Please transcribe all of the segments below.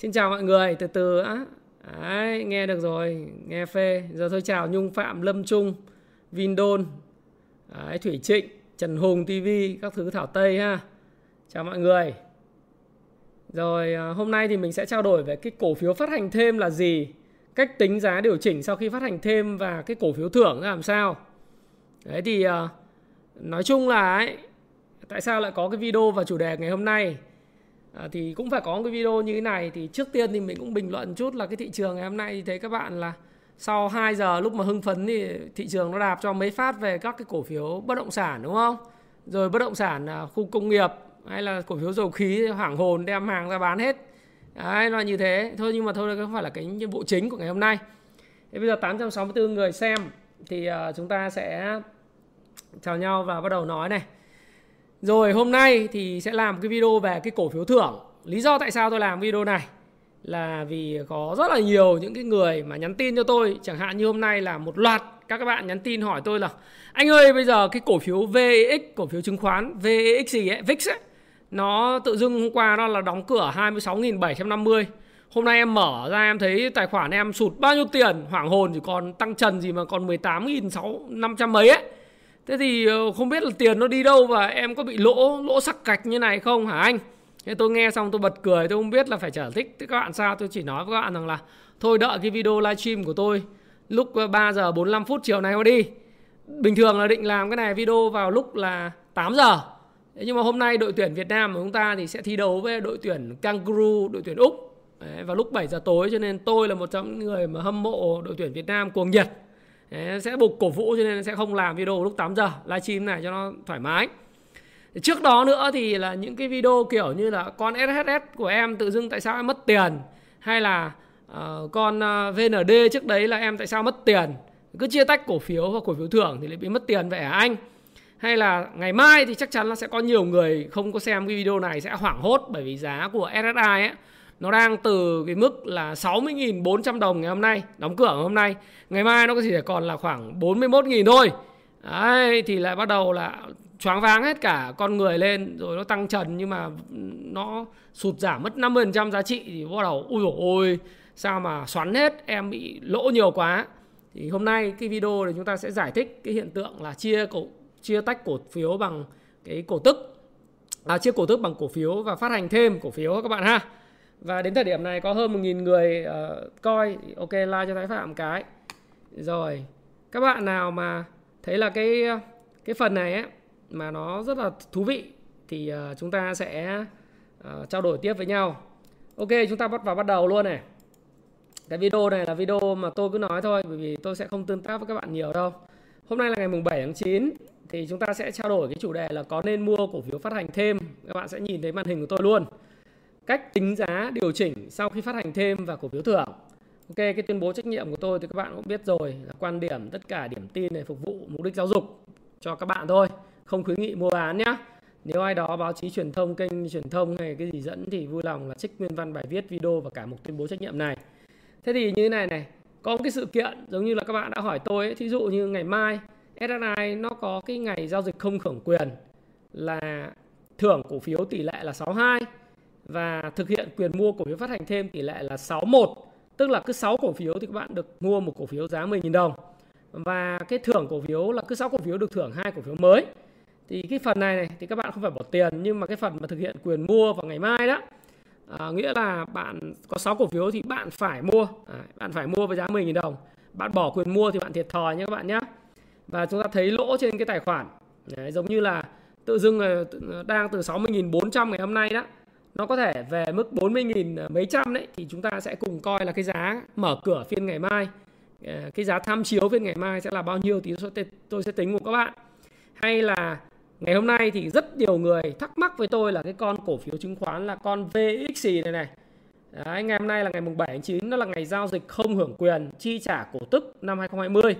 Xin chào mọi người, từ từ á. Đấy, nghe được rồi, nghe phê. Giờ tôi chào Nhung Phạm, Lâm Trung, Vindon, Đấy, Thủy Trịnh, Trần Hùng TV, các thứ Thảo Tây ha. Chào mọi người. Rồi à, hôm nay thì mình sẽ trao đổi về cái cổ phiếu phát hành thêm là gì, cách tính giá điều chỉnh sau khi phát hành thêm và cái cổ phiếu thưởng làm sao. Đấy thì à, nói chung là ấy, tại sao lại có cái video và chủ đề ngày hôm nay à, thì cũng phải có một cái video như thế này thì trước tiên thì mình cũng bình luận chút là cái thị trường ngày hôm nay thì thấy các bạn là sau 2 giờ lúc mà hưng phấn thì thị trường nó đạp cho mấy phát về các cái cổ phiếu bất động sản đúng không? Rồi bất động sản à, khu công nghiệp hay là cổ phiếu dầu khí hoảng hồn đem hàng ra bán hết. Đấy nó như thế. Thôi nhưng mà thôi không phải là cái nhiệm vụ chính của ngày hôm nay. Thế bây giờ 864 người xem thì uh, chúng ta sẽ chào nhau và bắt đầu nói này. Rồi hôm nay thì sẽ làm cái video về cái cổ phiếu thưởng. Lý do tại sao tôi làm video này là vì có rất là nhiều những cái người mà nhắn tin cho tôi, chẳng hạn như hôm nay là một loạt các các bạn nhắn tin hỏi tôi là anh ơi bây giờ cái cổ phiếu VX, cổ phiếu chứng khoán VX gì ấy, VIX ấy, nó tự dưng hôm qua nó là đóng cửa 26.750 Hôm nay em mở ra em thấy tài khoản em sụt bao nhiêu tiền Hoảng hồn chỉ còn tăng trần gì mà còn 18.500 mấy ấy. Thế thì ờ, không biết là tiền nó đi đâu và em có bị lỗ lỗ sắc cạch như này không hả anh? Thế tôi nghe xong tôi bật cười tôi không biết là phải trả thích các bạn sao tôi chỉ nói với các bạn rằng là thôi đợi cái video livestream của tôi lúc ờ, 3 giờ 45 phút chiều nay qua đi. Bình thường là định làm cái này video vào lúc là 8 giờ. Thế nhưng mà hôm nay đội tuyển Việt Nam của chúng ta thì sẽ thi đấu với đội tuyển Kangaroo, đội tuyển Úc Đấy, vào lúc 7 giờ tối cho nên tôi là một trong những người mà hâm mộ đội tuyển Việt Nam cuồng nhiệt Đấy, sẽ buộc cổ vũ cho nên sẽ không làm video lúc 8 giờ livestream này cho nó thoải mái. Trước đó nữa thì là những cái video kiểu như là con SSS của em tự dưng tại sao em mất tiền hay là uh, con ờ, uh, VND trước đấy là em tại sao mất tiền cứ chia tách cổ phiếu và cổ phiếu thưởng thì lại bị mất tiền vậy hả anh? Hay là ngày mai thì chắc chắn là sẽ có nhiều người không có xem cái video này sẽ hoảng hốt bởi vì giá của SSI ấy nó đang từ cái mức là 60.400 đồng ngày hôm nay đóng cửa ngày hôm nay. Ngày mai nó có thể còn là khoảng 41.000 thôi. Đấy thì lại bắt đầu là choáng váng hết cả con người lên rồi nó tăng trần nhưng mà nó sụt giảm mất 50% giá trị thì bắt đầu ui dồi ôi sao mà xoắn hết em bị lỗ nhiều quá. Thì hôm nay cái video này chúng ta sẽ giải thích cái hiện tượng là chia cổ chia tách cổ phiếu bằng cái cổ tức. À, chia cổ tức bằng cổ phiếu và phát hành thêm cổ phiếu các bạn ha và đến thời điểm này có hơn 1.000 người uh, coi ok like cho Thái Phạm cái. Rồi các bạn nào mà thấy là cái cái phần này ấy mà nó rất là thú vị thì uh, chúng ta sẽ uh, trao đổi tiếp với nhau. Ok chúng ta bắt vào bắt đầu luôn này. Cái video này là video mà tôi cứ nói thôi bởi vì tôi sẽ không tương tác với các bạn nhiều đâu. Hôm nay là ngày mùng 7 tháng 9 thì chúng ta sẽ trao đổi cái chủ đề là có nên mua cổ phiếu phát hành thêm. Các bạn sẽ nhìn thấy màn hình của tôi luôn cách tính giá điều chỉnh sau khi phát hành thêm và cổ phiếu thưởng. Ok cái tuyên bố trách nhiệm của tôi thì các bạn cũng biết rồi là quan điểm tất cả điểm tin này phục vụ mục đích giáo dục cho các bạn thôi không khuyến nghị mua bán nhé nếu ai đó báo chí truyền thông kênh truyền thông hay cái gì dẫn thì vui lòng là trích nguyên văn bài viết video và cả một tuyên bố trách nhiệm này. Thế thì như thế này này có một cái sự kiện giống như là các bạn đã hỏi tôi ấy, thí dụ như ngày mai SSI nó có cái ngày giao dịch không hưởng quyền là thưởng cổ phiếu tỷ lệ là 62 và thực hiện quyền mua cổ phiếu phát hành thêm tỷ lệ là 61 tức là cứ 6 cổ phiếu thì các bạn được mua một cổ phiếu giá 10.000 đồng. Và cái thưởng cổ phiếu là cứ 6 cổ phiếu được thưởng hai cổ phiếu mới. Thì cái phần này, này thì các bạn không phải bỏ tiền nhưng mà cái phần mà thực hiện quyền mua vào ngày mai đó à, nghĩa là bạn có 6 cổ phiếu thì bạn phải mua à, bạn phải mua với giá 10.000 đồng. Bạn bỏ quyền mua thì bạn thiệt thòi nhé các bạn nhé. Và chúng ta thấy lỗ trên cái tài khoản. Đấy, giống như là tự dưng ờ, đang từ 60.400 ngày hôm nay đó nó có thể về mức 40.000 à, mấy trăm đấy thì chúng ta sẽ cùng coi là cái giá mở cửa phiên ngày mai. À, cái giá tham chiếu phiên ngày mai sẽ là bao nhiêu thì tôi sẽ tính cùng các bạn. Hay là ngày hôm nay thì rất nhiều người thắc mắc với tôi là cái con cổ phiếu chứng khoán là con VXC này này. Đấy, ngày hôm nay là ngày mùng 7 tháng 9 nó là ngày giao dịch không hưởng quyền chi trả cổ tức năm 2020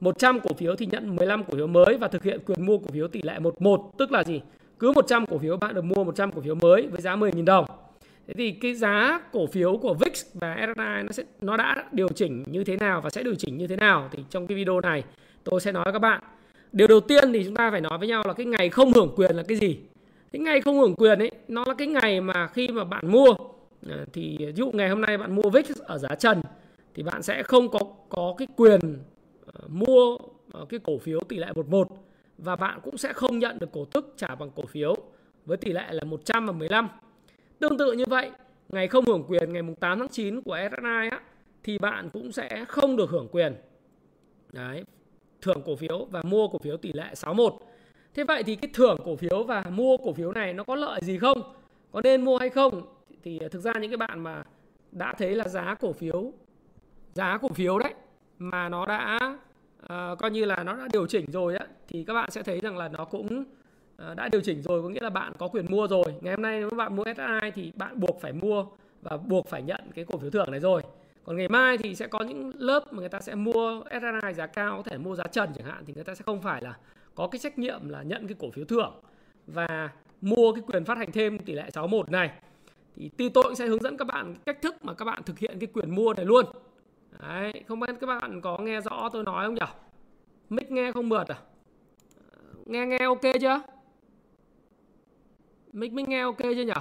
100 cổ phiếu thì nhận 15 cổ phiếu mới và thực hiện quyền mua cổ phiếu tỷ lệ 11 tức là gì? Cứ 100 cổ phiếu bạn được mua 100 cổ phiếu mới với giá 10.000 đồng Thế thì cái giá cổ phiếu của VIX và RSI nó sẽ, nó đã điều chỉnh như thế nào và sẽ điều chỉnh như thế nào thì trong cái video này tôi sẽ nói với các bạn. Điều đầu tiên thì chúng ta phải nói với nhau là cái ngày không hưởng quyền là cái gì? Cái ngày không hưởng quyền ấy, nó là cái ngày mà khi mà bạn mua à, thì ví dụ ngày hôm nay bạn mua VIX ở giá trần thì bạn sẽ không có có cái quyền à, mua à, cái cổ phiếu tỷ lệ 11 và bạn cũng sẽ không nhận được cổ tức trả bằng cổ phiếu với tỷ lệ là 100 và 15. Tương tự như vậy, ngày không hưởng quyền ngày 8 tháng 9 của SSI á, thì bạn cũng sẽ không được hưởng quyền. Đấy, thưởng cổ phiếu và mua cổ phiếu tỷ lệ 61. Thế vậy thì cái thưởng cổ phiếu và mua cổ phiếu này nó có lợi gì không? Có nên mua hay không? Thì à, thực ra những cái bạn mà đã thấy là giá cổ phiếu giá cổ phiếu đấy mà nó đã uh, coi như là nó đã điều chỉnh rồi á thì các bạn sẽ thấy rằng là nó cũng uh, đã điều chỉnh rồi có nghĩa là bạn có quyền mua rồi. Ngày hôm nay nếu bạn mua SSI thì bạn buộc phải mua và buộc phải nhận cái cổ phiếu thưởng này rồi. Còn ngày mai thì sẽ có những lớp mà người ta sẽ mua SSI giá cao có thể mua giá trần chẳng hạn thì người ta sẽ không phải là có cái trách nhiệm là nhận cái cổ phiếu thưởng và mua cái quyền phát hành thêm tỷ lệ 61 này. Thì tuy tôi cũng sẽ hướng dẫn các bạn cách thức mà các bạn thực hiện cái quyền mua này luôn. Đấy, không biết các bạn có nghe rõ tôi nói không nhỉ? Mic nghe không mượt à? Ờ, nghe nghe ok chưa? Mic mic nghe ok chưa nhỉ?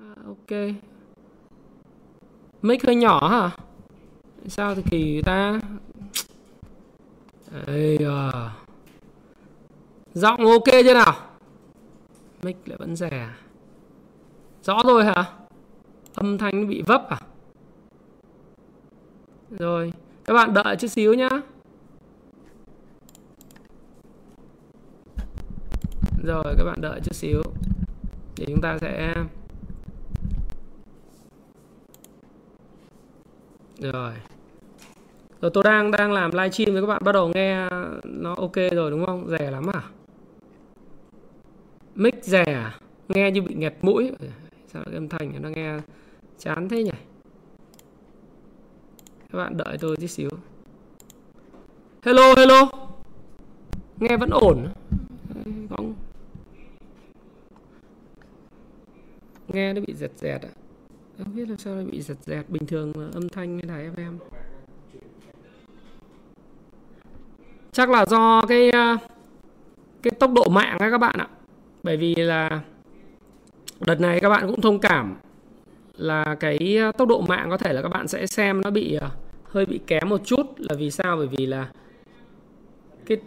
À, ok. Mic hơi nhỏ hả? Sao thì kỳ ta? Ây à. Giọng ok chưa nào? Mic lại vẫn rẻ. Rõ rồi hả? Âm thanh bị vấp à? Rồi, các bạn đợi chút xíu nhá. Rồi, các bạn đợi chút xíu. Để chúng ta sẽ Rồi. Rồi tôi đang đang làm livestream với các bạn bắt đầu nghe nó ok rồi đúng không? Rẻ lắm à? Mic rẻ à? Nghe như bị nghẹt mũi. Sao âm thanh nó nghe chán thế nhỉ? Các bạn đợi tôi tí xíu. Hello hello. Nghe vẫn ổn. Không. Nghe nó bị giật giật ạ. Không biết là sao nó bị giật giật. Bình thường là âm thanh đài FM chắc là do cái ờ, cái tốc độ mạng các bạn ạ. Bởi vì là đợt này các bạn cũng thông cảm là cái ờ, tốc độ mạng có thể là các bạn sẽ xem nó bị ờ, hơi bị kém một chút là vì sao? Bởi vì là cái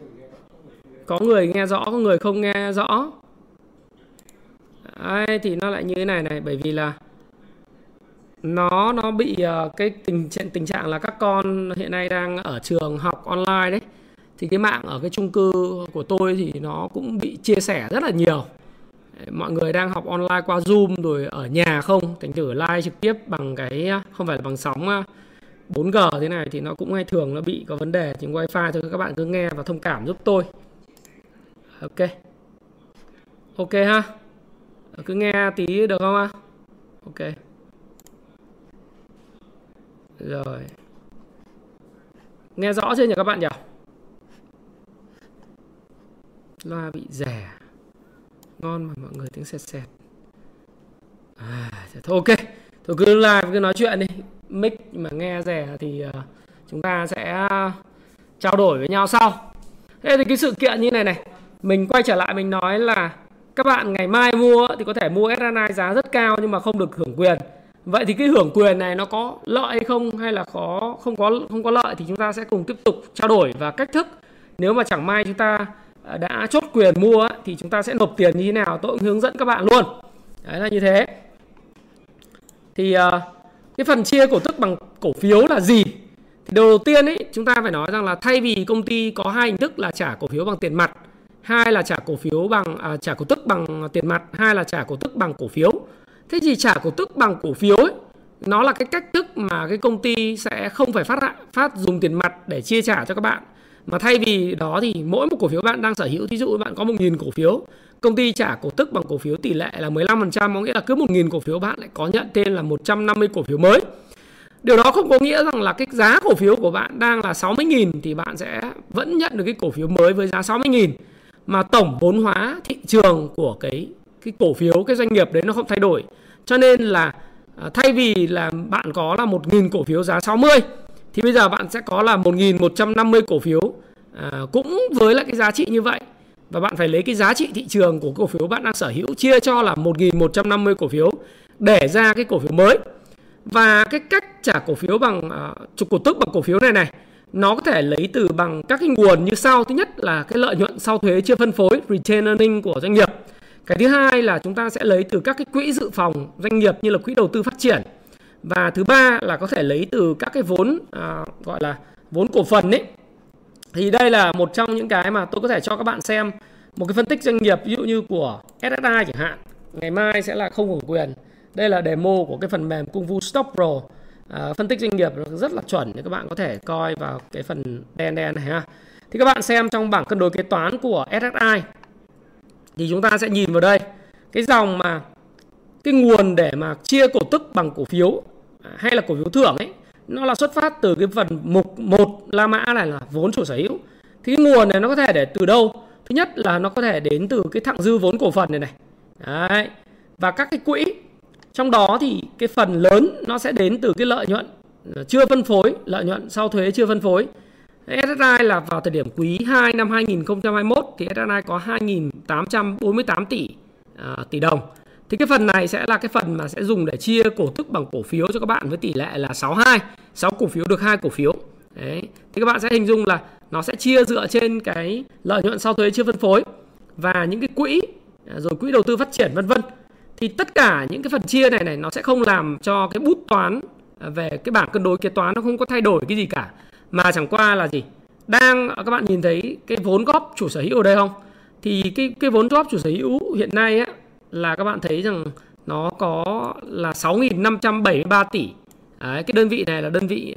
có người nghe rõ có người không nghe rõ. Đấy, thì nó lại như thế này này bởi vì là nó nó bị uh, cái tình trạng tình trạng là các con hiện nay đang ở trường học online đấy. Thì cái mạng ở cái chung cư của tôi thì nó cũng bị chia sẻ rất là nhiều. Mọi người đang học online qua zoom rồi ở nhà không? Thành thử live trực tiếp bằng cái không phải là bằng sóng 4G thế này thì nó cũng hay thường nó bị có vấn đề, thì wifi thôi, các bạn cứ nghe và thông cảm giúp tôi. Ok. Ok ha. Cứ nghe tí được không ạ ok. Rồi. Nghe rõ chưa nhỉ các bạn nhỉ? Loa bị rẻ. Ngon mà mọi người tiếng sẹt sẹt. À thôi, ok. Thôi cứ live, cứ nói chuyện đi mic mà nghe rẻ thì ờ, chúng ta sẽ trao đổi với nhau sau. Thế thì cái sự kiện như này này mình quay trở lại mình nói là các bạn ngày mai mua thì có thể mua SRNI giá rất cao nhưng mà không được hưởng quyền. Vậy thì cái hưởng quyền này nó có lợi hay không hay là có không có không có lợi thì chúng ta sẽ cùng tiếp tục trao đổi và cách thức. Nếu mà chẳng may chúng ta ờ, đã chốt quyền mua thì chúng ta sẽ nộp tiền như thế nào tôi cũng hướng dẫn các bạn luôn. Đấy là như thế. Thì uh, cái phần chia cổ tức bằng cổ phiếu là gì? Thì đầu tiên ấy chúng ta phải nói rằng là thay vì công ty có hai hình thức là trả cổ phiếu bằng tiền mặt hai là trả cổ phiếu bằng à, trả cổ tức bằng tiền mặt hai là trả cổ tức bằng cổ phiếu. Thế thì trả cổ tức bằng cổ phiếu ấy nó là cái cách thức mà cái công ty sẽ không phải phát phát dùng tiền mặt để chia trả cho các bạn. Mà thay vì đó thì mỗi một cổ phiếu bạn đang sở hữu thí dụ bạn có 1.000 cổ phiếu công ty trả cổ tức bằng cổ phiếu tỷ lệ là 15% có nghĩa là cứ 1.000 cổ phiếu bạn lại có nhận tên là 150 cổ phiếu mới. Điều đó không có nghĩa rằng là cái giá cổ phiếu của bạn đang là 60.000 thì bạn sẽ vẫn nhận được cái cổ phiếu mới với giá 60.000 mà tổng vốn hóa thị trường của cái cái cổ phiếu cái doanh nghiệp đấy nó không thay đổi. Cho nên là à, thay vì là bạn có là 1.000 cổ phiếu giá 60 thì bây giờ bạn sẽ có là 1.150 cổ phiếu à, cũng với lại cái giá trị như vậy và bạn phải lấy cái giá trị thị trường của cổ phiếu bạn đang sở hữu chia cho là 1.150 cổ phiếu để ra cái cổ phiếu mới. Và cái cách trả cổ phiếu bằng uh, cổ tức bằng cổ phiếu này này nó có thể lấy từ bằng các cái nguồn như sau. Thứ nhất là cái lợi nhuận sau thuế chưa phân phối retain earning của doanh nghiệp. Cái thứ hai là chúng ta sẽ lấy từ các cái quỹ dự phòng doanh nghiệp như là quỹ đầu tư phát triển. Và thứ ba là có thể lấy từ các cái vốn à, gọi là vốn cổ phần ấy thì đây là một trong những cái mà tôi có thể cho các bạn xem. Một cái phân tích doanh nghiệp ví dụ như của SSI chẳng hạn. Ngày mai sẽ là không hưởng quyền. Đây là demo của cái phần mềm Kung Fu Stock Pro. À, phân tích doanh nghiệp rất là chuẩn thì các bạn có thể coi vào cái phần đen đen này ha. Thì các bạn xem trong bảng cân đối kế toán của SSI thì chúng ta sẽ nhìn vào đây. Cái dòng mà cái nguồn để mà chia cổ tức bằng cổ phiếu à, hay là cổ phiếu thưởng ấy nó là xuất phát từ cái phần mục một la mã này là vốn chủ sở hữu thì cái nguồn này nó có thể để từ đâu thứ nhất là nó có thể đến từ cái thặng dư vốn cổ phần này này Đấy. và các cái quỹ trong đó thì cái phần lớn nó sẽ đến từ cái lợi nhuận ờ, chưa phân phối, lợi nhuận sau thuế chưa phân phối. SSI là vào thời điểm quý 2 năm 2021 thì SSI có 2.848 tỷ uh, tỷ đồng. Thì cái phần này sẽ là cái phần mà sẽ dùng để chia cổ tức bằng cổ phiếu cho các bạn với tỷ lệ là 62, 6 cổ phiếu được hai cổ phiếu. Đấy. Thì các bạn sẽ hình dung là nó sẽ chia dựa trên cái lợi nhuận sau thuế chưa phân phối và những cái quỹ à, rồi quỹ đầu tư phát triển vân vân thì tất cả những cái phần chia này này nó sẽ không làm cho cái bút toán à, về cái bảng cân đối kế toán nó không có thay đổi cái gì cả mà chẳng qua là gì đang à, các bạn nhìn thấy cái vốn góp chủ sở hữu ở đây không thì cái cái vốn góp chủ sở hữu hiện nay á, là các bạn thấy rằng nó có là 6.573 tỷ Đấy, cái đơn vị này là đơn vị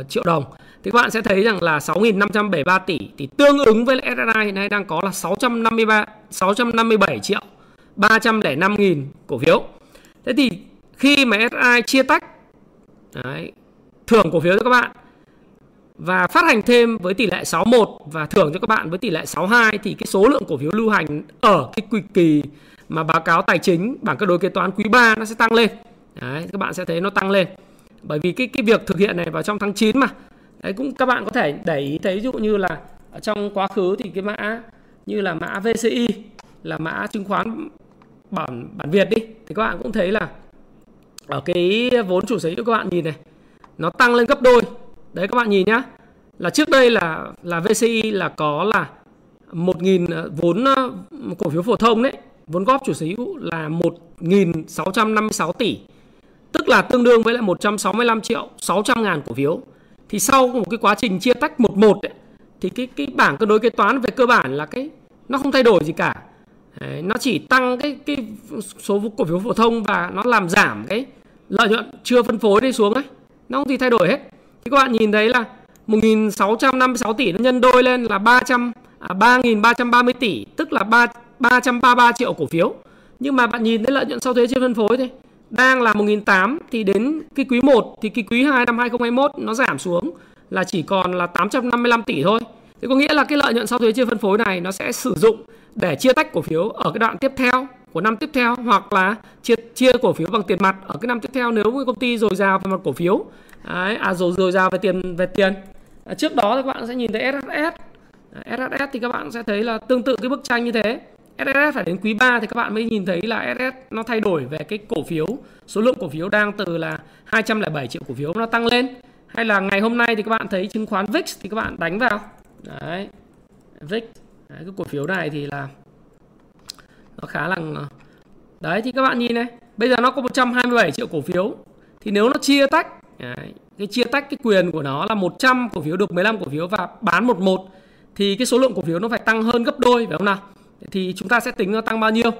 uh, triệu đồng thì các bạn sẽ thấy rằng là 6.573 tỷ thì tương ứng với SSI hiện nay đang có là 653 657 triệu 305.000 cổ phiếu. Thế thì khi mà SSI chia tách đấy, thưởng cổ phiếu cho các bạn và phát hành thêm với tỷ lệ 61 và thưởng cho các bạn với tỷ lệ 62 thì cái số lượng cổ phiếu lưu hành ở cái kỳ kỳ mà báo cáo tài chính bảng cân đối kế toán quý 3 nó sẽ tăng lên. Đấy, các bạn sẽ thấy nó tăng lên. Bởi vì cái cái việc thực hiện này vào trong tháng 9 mà. Đấy cũng các bạn có thể để ý thấy ví dụ như là ở trong quá khứ thì cái mã như là mã VCI là mã chứng khoán bản bản Việt đi thì các bạn cũng thấy là ở cái vốn chủ sở hữu các bạn nhìn này nó tăng lên gấp đôi đấy các bạn nhìn nhá là trước đây là là VCI là có là một nghìn vốn ờ, cổ phiếu phổ thông đấy vốn góp chủ sở hữu là 1.656 tỷ tức là tương đương với lại 165 triệu 600 ngàn cổ phiếu. Thì sau một cái quá trình chia tách một một ấy, thì cái cái bảng cân đối kế toán về cơ bản là cái nó không thay đổi gì cả. Đấy, nó chỉ tăng cái cái số cổ phiếu phổ thông và nó làm giảm cái lợi nhuận chưa phân phối đi xuống ấy. Nó không gì thay đổi hết. Thì các bạn nhìn thấy là 1.656 tỷ nó nhân đôi lên là 300 à, 3.330 tỷ tức là 3 333 triệu cổ phiếu. Nhưng mà bạn nhìn thấy lợi nhuận sau thuế trên phân phối thôi. Đang là 1.800 thì đến cái quý 1 thì cái quý 2 năm 2021 nó giảm xuống là chỉ còn là 855 tỷ thôi. Thế có nghĩa là cái lợi nhuận sau thuế trên phân phối này nó sẽ sử dụng để chia tách cổ phiếu ở cái đoạn tiếp theo của năm tiếp theo hoặc là chia chia cổ phiếu bằng tiền mặt ở cái năm tiếp theo nếu cái công ty dồi dào về mặt cổ phiếu. Đấy, à dồi dồi dào về tiền về tiền. À, trước đó thì các bạn sẽ nhìn thấy SHS SHS thì các bạn sẽ thấy là tương tự cái bức tranh như thế ss phải đến quý 3 thì các bạn mới nhìn thấy là ss nó thay đổi về cái cổ phiếu. Số lượng cổ phiếu đang từ là 207 triệu cổ phiếu nó tăng lên. Hay là ngày hôm nay thì các bạn thấy chứng khoán VIX thì các bạn đánh vào. Đấy VIX. Đấy, cái cổ phiếu này thì là nó khá là đấy thì các bạn nhìn này bây giờ nó có 127 triệu cổ phiếu. Thì nếu nó chia tách đấy, cái chia tách cái quyền của nó là 100 cổ phiếu được 15 cổ phiếu và bán một một thì cái số lượng cổ phiếu nó phải tăng hơn gấp đôi phải không nào? Thì chúng ta sẽ tính nó tăng bao nhiêu?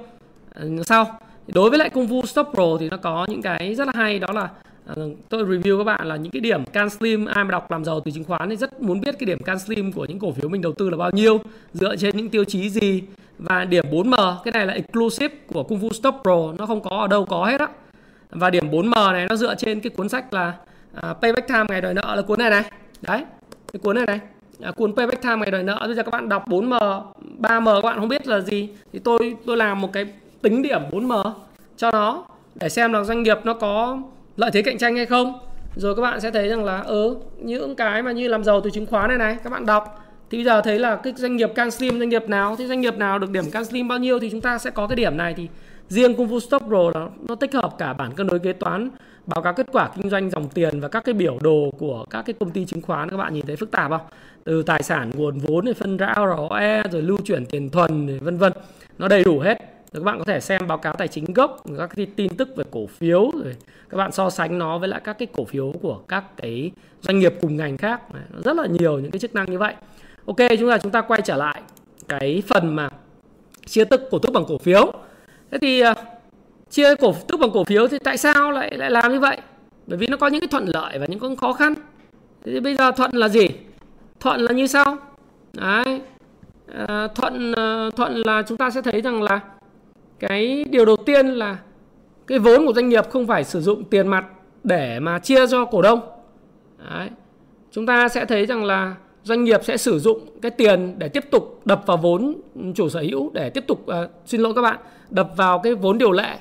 Ờ, Sau đối với lại công vụ stop pro thì nó có những cái rất là hay đó là ờ, tôi review các bạn là những cái điểm can slim ai mà đọc làm giàu từ chứng khoán thì rất muốn biết cái điểm can slim của những cổ phiếu mình đầu tư là bao nhiêu dựa trên những tiêu chí gì. Và điểm 4M cái này là exclusive của Kung Fu Stop Pro nó không có ở đâu có hết á. Và điểm 4M này nó dựa trên cái cuốn sách là uh, Payback Time ngày đòi nợ là cuốn này này. Đấy cái cuốn này này à, cuốn Payback Time ngày đòi nợ. Bây giờ các bạn đọc 4M 3M các bạn không biết là gì. Thì tôi tôi làm một cái tính điểm 4M cho nó để xem là doanh nghiệp nó có lợi thế cạnh tranh hay không. Rồi các bạn sẽ thấy rằng là ừ những cái mà như làm giàu từ chứng khoán này này các bạn đọc. Thì bây giờ thấy là cái doanh nghiệp can slim doanh nghiệp nào thì doanh nghiệp nào được điểm can slim bao nhiêu thì chúng ta sẽ có cái điểm này. Thì riêng Kung Fu Stock Pro nó, nó tích hợp cả bản cân đối kế toán báo cáo kết quả kinh doanh dòng tiền và các cái biểu đồ của các cái công ty chứng khoán. Các bạn nhìn thấy phức tạp không? Từ tài sản nguồn vốn này phân rã ROE rồi lưu chuyển tiền thuần vân vân. Nó đầy đủ hết. Rồi các bạn có thể xem báo cáo tài chính gốc các cái tin tức về cổ phiếu rồi các bạn so sánh nó với lại các cái cổ phiếu của các cái doanh nghiệp cùng ngành khác. Rất là nhiều những cái chức năng như vậy. Ok chúng ta chúng ta quay trở lại cái phần mà chia tức cổ tức bằng cổ phiếu thế thì uh, chia cổ tức bằng cổ phiếu thì tại sao lại lại làm như vậy? Bởi vì nó có những cái thuận lợi và những cái khó khăn. Thế thì bây giờ thuận là gì? Thuận là như sau. Đấy à, thuận uh, thuận là chúng ta sẽ thấy rằng là cái điều đầu tiên là cái vốn của doanh nghiệp không phải sử dụng tiền mặt để mà chia cho cổ đông. Đấy. chúng ta sẽ thấy rằng là doanh nghiệp sẽ sử dụng cái tiền để tiếp tục đập vào vốn chủ sở hữu để tiếp tục à, xin lỗi các bạn đập vào cái vốn điều lệ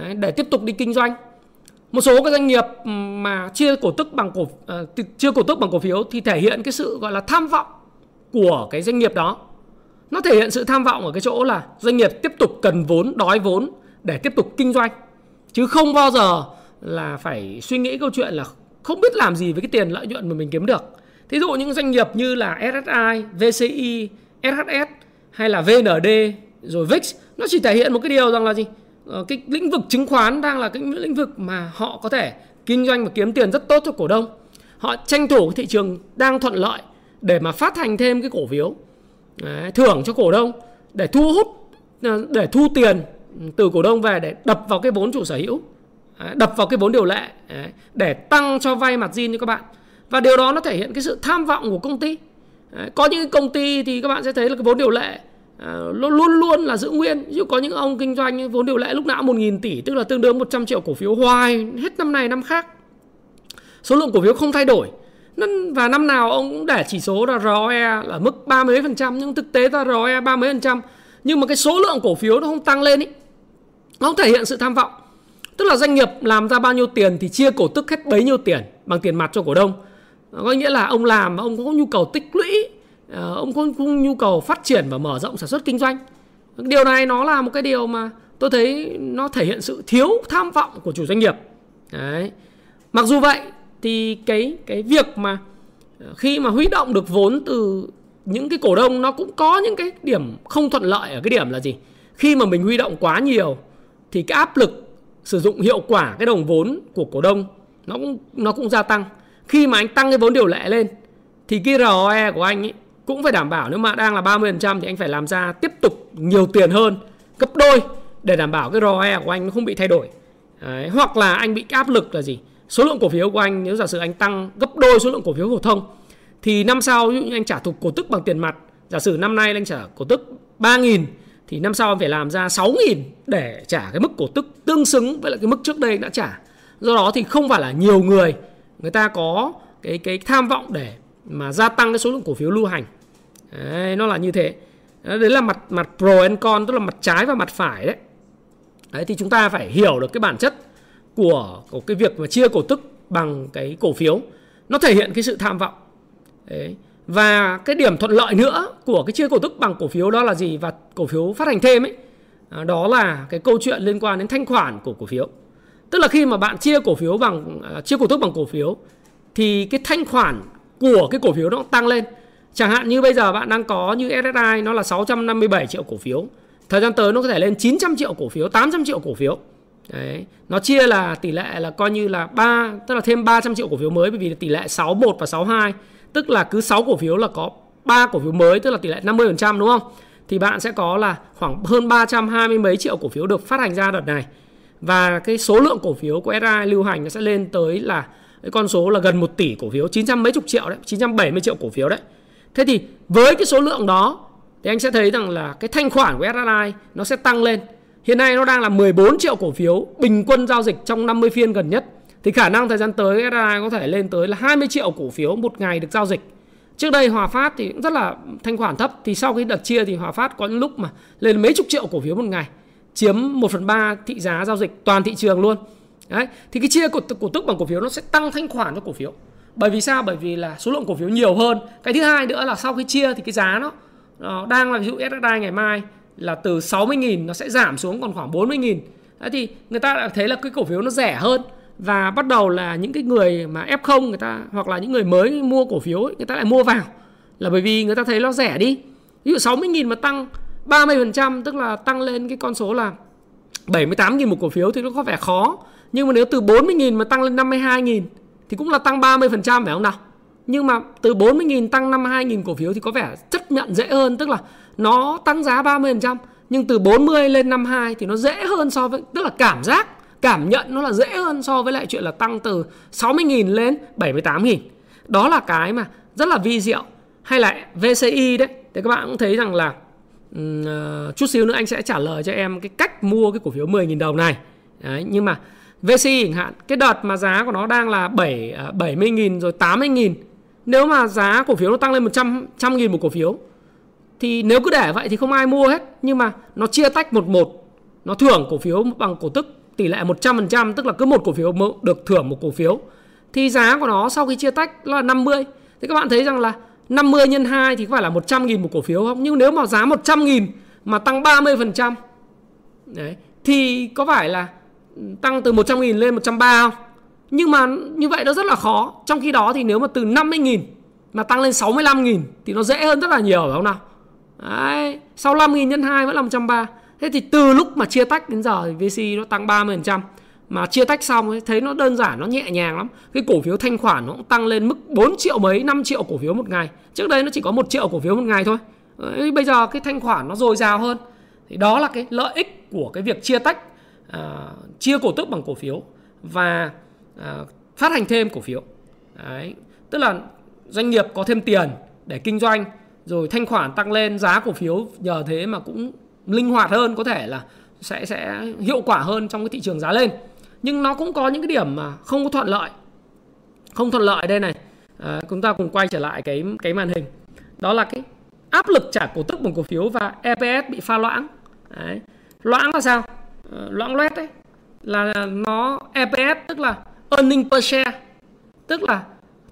Đấy, để tiếp tục đi kinh doanh. Một số các doanh nghiệp ừ, mà chia cổ tức bằng cổ à, chia cổ tức bằng cổ phiếu thì thể hiện cái sự gọi là tham vọng của cái doanh nghiệp đó. Nó thể hiện sự tham vọng ở cái chỗ là doanh nghiệp tiếp tục cần vốn đói vốn để tiếp tục kinh doanh chứ không bao giờ là phải suy nghĩ câu chuyện là không biết làm gì với cái tiền lợi nhuận mà mình kiếm được thí dụ những doanh nghiệp như là SSI, VCI, SHS hay là VND rồi VIX nó chỉ thể hiện một cái điều rằng là gì? Ờ, cái lĩnh vực chứng khoán đang là cái lĩnh vực mà họ có thể kinh doanh và kiếm tiền rất tốt cho cổ đông. Họ tranh thủ thị trường đang thuận lợi để mà phát hành thêm cái cổ phiếu Đấy, thưởng cho cổ đông để thu hút ờ, để thu tiền từ cổ đông về để đập vào cái vốn chủ sở hữu đập vào cái vốn điều lệ để tăng cho vay mặt zin cho các bạn và điều đó nó thể hiện cái sự tham vọng của công ty. Đấy, có những công ty thì các bạn sẽ thấy là cái vốn điều lệ à, luôn luôn là giữ nguyên. Ví dụ có những ông kinh doanh vốn điều lệ lúc nào 1.000 tỷ tức là tương đương 100 triệu cổ phiếu hoài hết năm này năm khác. Số lượng cổ phiếu không thay đổi. Và năm nào ông cũng để chỉ số là ROE là mức ba mấy phần trăm nhưng thực tế ra ROE ba mấy phần trăm. Nhưng mà cái số lượng cổ phiếu nó không tăng lên ý. Nó không thể hiện sự tham vọng. Tức là doanh nghiệp làm ra bao nhiêu tiền thì chia cổ tức hết bấy nhiêu tiền bằng tiền mặt cho cổ đông có nghĩa là ông làm ông có nhu cầu tích lũy ờ, ông có nhu cầu phát triển và mở rộng sản xuất kinh doanh. Điều này nó là một cái điều mà tôi thấy nó thể hiện sự thiếu tham vọng của chủ doanh nghiệp. Đấy. Mặc dù vậy thì cái cái việc mà ờ, khi mà huy động được vốn từ những cái cổ đông nó cũng có những cái điểm không thuận lợi ở cái điểm là gì? Khi mà mình huy động quá nhiều thì cái áp lực sử dụng hiệu quả cái đồng vốn của cổ đông nó cũng nó cũng gia tăng khi mà anh tăng cái vốn điều lệ lên thì cái ROE của anh ấy cũng phải đảm bảo nếu mà đang là 30% thì anh phải làm ra tiếp tục nhiều tiền hơn gấp đôi để đảm bảo cái ROE của anh nó không bị thay đổi. Đấy, hoặc là anh bị áp lực là gì? Số lượng cổ phiếu của anh nếu giả sử anh tăng gấp đôi số lượng cổ phiếu phổ thông thì năm sau ví dụ như anh trả thuộc cổ tức bằng tiền mặt giả sử năm nay anh trả cổ tức 3.000 thì năm sau anh phải làm ra 6.000 để trả cái mức cổ tức tương xứng với lại cái mức trước đây anh đã trả. Do đó thì không phải là nhiều người người ta có cái cái tham vọng để mà gia tăng cái số lượng cổ phiếu lưu hành. Đấy, nó là như thế. Đấy là mặt mặt pro and con tức là mặt trái và mặt phải đấy. Đấy thì chúng ta phải hiểu được cái bản chất của, của cái việc mà chia cổ tức bằng cái cổ phiếu. Nó thể hiện cái sự tham vọng. Đấy. và cái điểm thuận lợi nữa của cái chia cổ tức bằng cổ phiếu đó là gì? Và cổ phiếu phát hành thêm ấy à, đó là cái câu chuyện liên quan đến thanh khoản của cổ phiếu tức là khi mà bạn chia cổ phiếu bằng à, chia cổ tức bằng cổ phiếu, thì cái thanh khoản của cái cổ phiếu nó tăng lên chẳng hạn như bây giờ bạn đang có như SSI nó là 657 triệu cổ phiếu thời gian tới nó có thể lên 900 triệu cổ phiếu 800 triệu cổ phiếu Đấy. Nó chia là tỷ lệ là coi như là 3 tức là thêm 300 triệu cổ phiếu mới, bởi vì tỷ lệ 61 và 62 tức là cứ 6 cổ phiếu là có 3 cổ phiếu mới, tức là tỷ lệ 50% đúng không? Thì bạn sẽ có là khoảng hơn 320 mấy triệu cổ phiếu được phát hành ra đợt này và cái số lượng cổ phiếu của SSI lưu hành nó sẽ lên tới là, cái con số là gần 1 tỷ cổ phiếu 900 mấy chục triệu đấy 970 triệu cổ phiếu đấy. Thế thì với cái số lượng đó, thì anh sẽ thấy rằng là cái thanh khoản của SSI nó sẽ tăng lên. Hiện nay nó đang là 14 triệu cổ phiếu bình quân giao dịch trong 50 phiên gần nhất. Thì khả năng thời gian tới SSI có thể lên tới là 20 triệu cổ phiếu một ngày được giao dịch. Trước đây Hòa Phát thì cũng rất là thanh khoản thấp, Thì sau khi đợt chia thì Hòa Phát có những lúc mà lên mấy chục triệu cổ phiếu một ngày. Chiếm 1 phần 3 thị giá giao dịch toàn thị trường luôn Đấy. Thì cái chia của cổ tức bằng cổ phiếu nó sẽ tăng thanh khoản cho cổ phiếu Bởi vì sao? Bởi vì là số lượng cổ phiếu nhiều hơn Cái thứ hai nữa là sau khi chia thì cái giá nó, nó đang là ví dụ SSI ngày mai là từ 60.000 nó sẽ giảm xuống còn khoảng 40.000 Đấy thì người ta đã thấy là cái cổ phiếu nó rẻ hơn và bắt đầu là những cái người mà F0 người ta hoặc là những người mới mua cổ phiếu ấy, người ta lại mua vào là bởi vì người ta thấy nó rẻ đi. Ví dụ 60.000 mà tăng 30% tức là tăng lên cái con số là 78.000 một cổ phiếu thì nó có vẻ khó. Nhưng mà nếu từ 40.000 mà tăng lên 52.000 thì cũng là tăng 30% phải không nào? Nhưng mà từ 40.000 tăng 52.000 cổ phiếu thì có vẻ chấp nhận dễ hơn, tức là nó tăng giá 30% nhưng từ 40 lên 52 thì nó dễ hơn so với, tức là cảm giác, cảm nhận nó là dễ hơn so với lại chuyện là tăng từ 60.000 lên 78.000 đó là cái mà rất là vi diệu hay là VCI đấy thì các bạn cũng thấy rằng là Ờ, chút xíu nữa anh sẽ trả lời cho em cái cách mua cái cổ phiếu 10.000 đồng này. Đấy, nhưng mà VCI chẳng hạn cái đợt mà giá của nó đang là 7 70.000 ờ, rồi 80.000 nếu mà giá cổ phiếu nó tăng lên 100 trăm nghìn một cổ phiếu thì nếu cứ để vậy thì không ai mua hết nhưng mà nó chia tách một một nó thưởng cổ phiếu bằng cổ tức tỷ lệ 100% tức là cứ một cổ phiếu được thưởng một cổ phiếu thì giá của nó sau khi chia tách là 50 thì các bạn thấy rằng là 50 nhân 2 thì có phải là 100.000 một cổ phiếu không? Nhưng nếu mà giá 100.000 mà tăng 30% đấy, thì có phải là tăng từ 100.000 lên 130 không? Nhưng mà như vậy nó rất là khó. Trong khi đó thì nếu mà từ 50.000 mà tăng lên 65.000 thì nó dễ hơn rất là nhiều phải không nào? Đấy, 65.000 nhân 2 vẫn là 130 Thế thì từ lúc mà chia tách đến giờ thì VC nó tăng 30% mà chia tách xong ấy, thấy nó đơn giản nó nhẹ nhàng lắm. Cái cổ phiếu thanh khoản nó cũng tăng lên mức 4 triệu mấy 5 triệu cổ phiếu một ngày. Trước đây nó chỉ có một triệu cổ phiếu một ngày thôi. Đấy, bây giờ cái thanh khoản nó dồi dào hơn. Thì đó là cái lợi ích của cái việc chia tách uh, chia cổ tức bằng cổ phiếu và uh, phát hành thêm cổ phiếu. Đấy. tức là doanh nghiệp có thêm tiền để kinh doanh rồi thanh khoản tăng lên giá cổ phiếu nhờ thế mà cũng linh hoạt hơn có thể là sẽ sẽ hiệu quả hơn trong cái thị trường giá lên nhưng nó cũng có những cái điểm mà không có thuận lợi. Không thuận lợi đây này. À, chúng ta cùng quay trở lại cái cái màn hình. Đó là cái áp lực trả cổ tức bằng cổ phiếu và EPS bị pha loãng. Đấy. loãng là sao? À, loãng loét đấy. Là nó EPS tức là earning per share tức là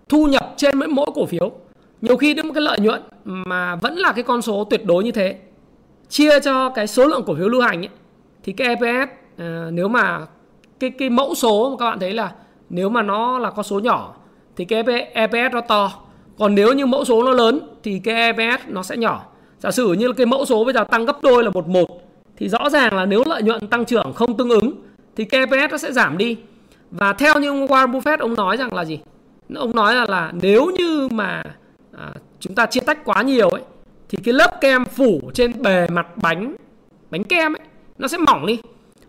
thu nhập trên mỗi mỗi cổ phiếu. Nhiều khi đến một cái lợi nhuận mà vẫn là cái con số tuyệt đối như thế. Chia cho cái số lượng cổ phiếu lưu hành ấy, thì cái EPS à, ờ, nếu mà cái cái mẫu số mà các bạn thấy là nếu mà nó là con số nhỏ thì cái EPS nó to. Còn nếu như mẫu số nó lớn thì cái EPS nó sẽ nhỏ. Giả sử như cái mẫu số bây giờ tăng gấp đôi là một một thì rõ ràng là nếu lợi nhuận tăng trưởng không tương ứng thì cái EPS nó sẽ giảm đi. Và theo như ông Warren Buffett ông nói rằng là gì? Ông nói là là nếu như mà à, chúng ta chia tách quá nhiều ấy thì cái lớp kem phủ trên bề mặt bánh bánh kem ấy nó sẽ mỏng đi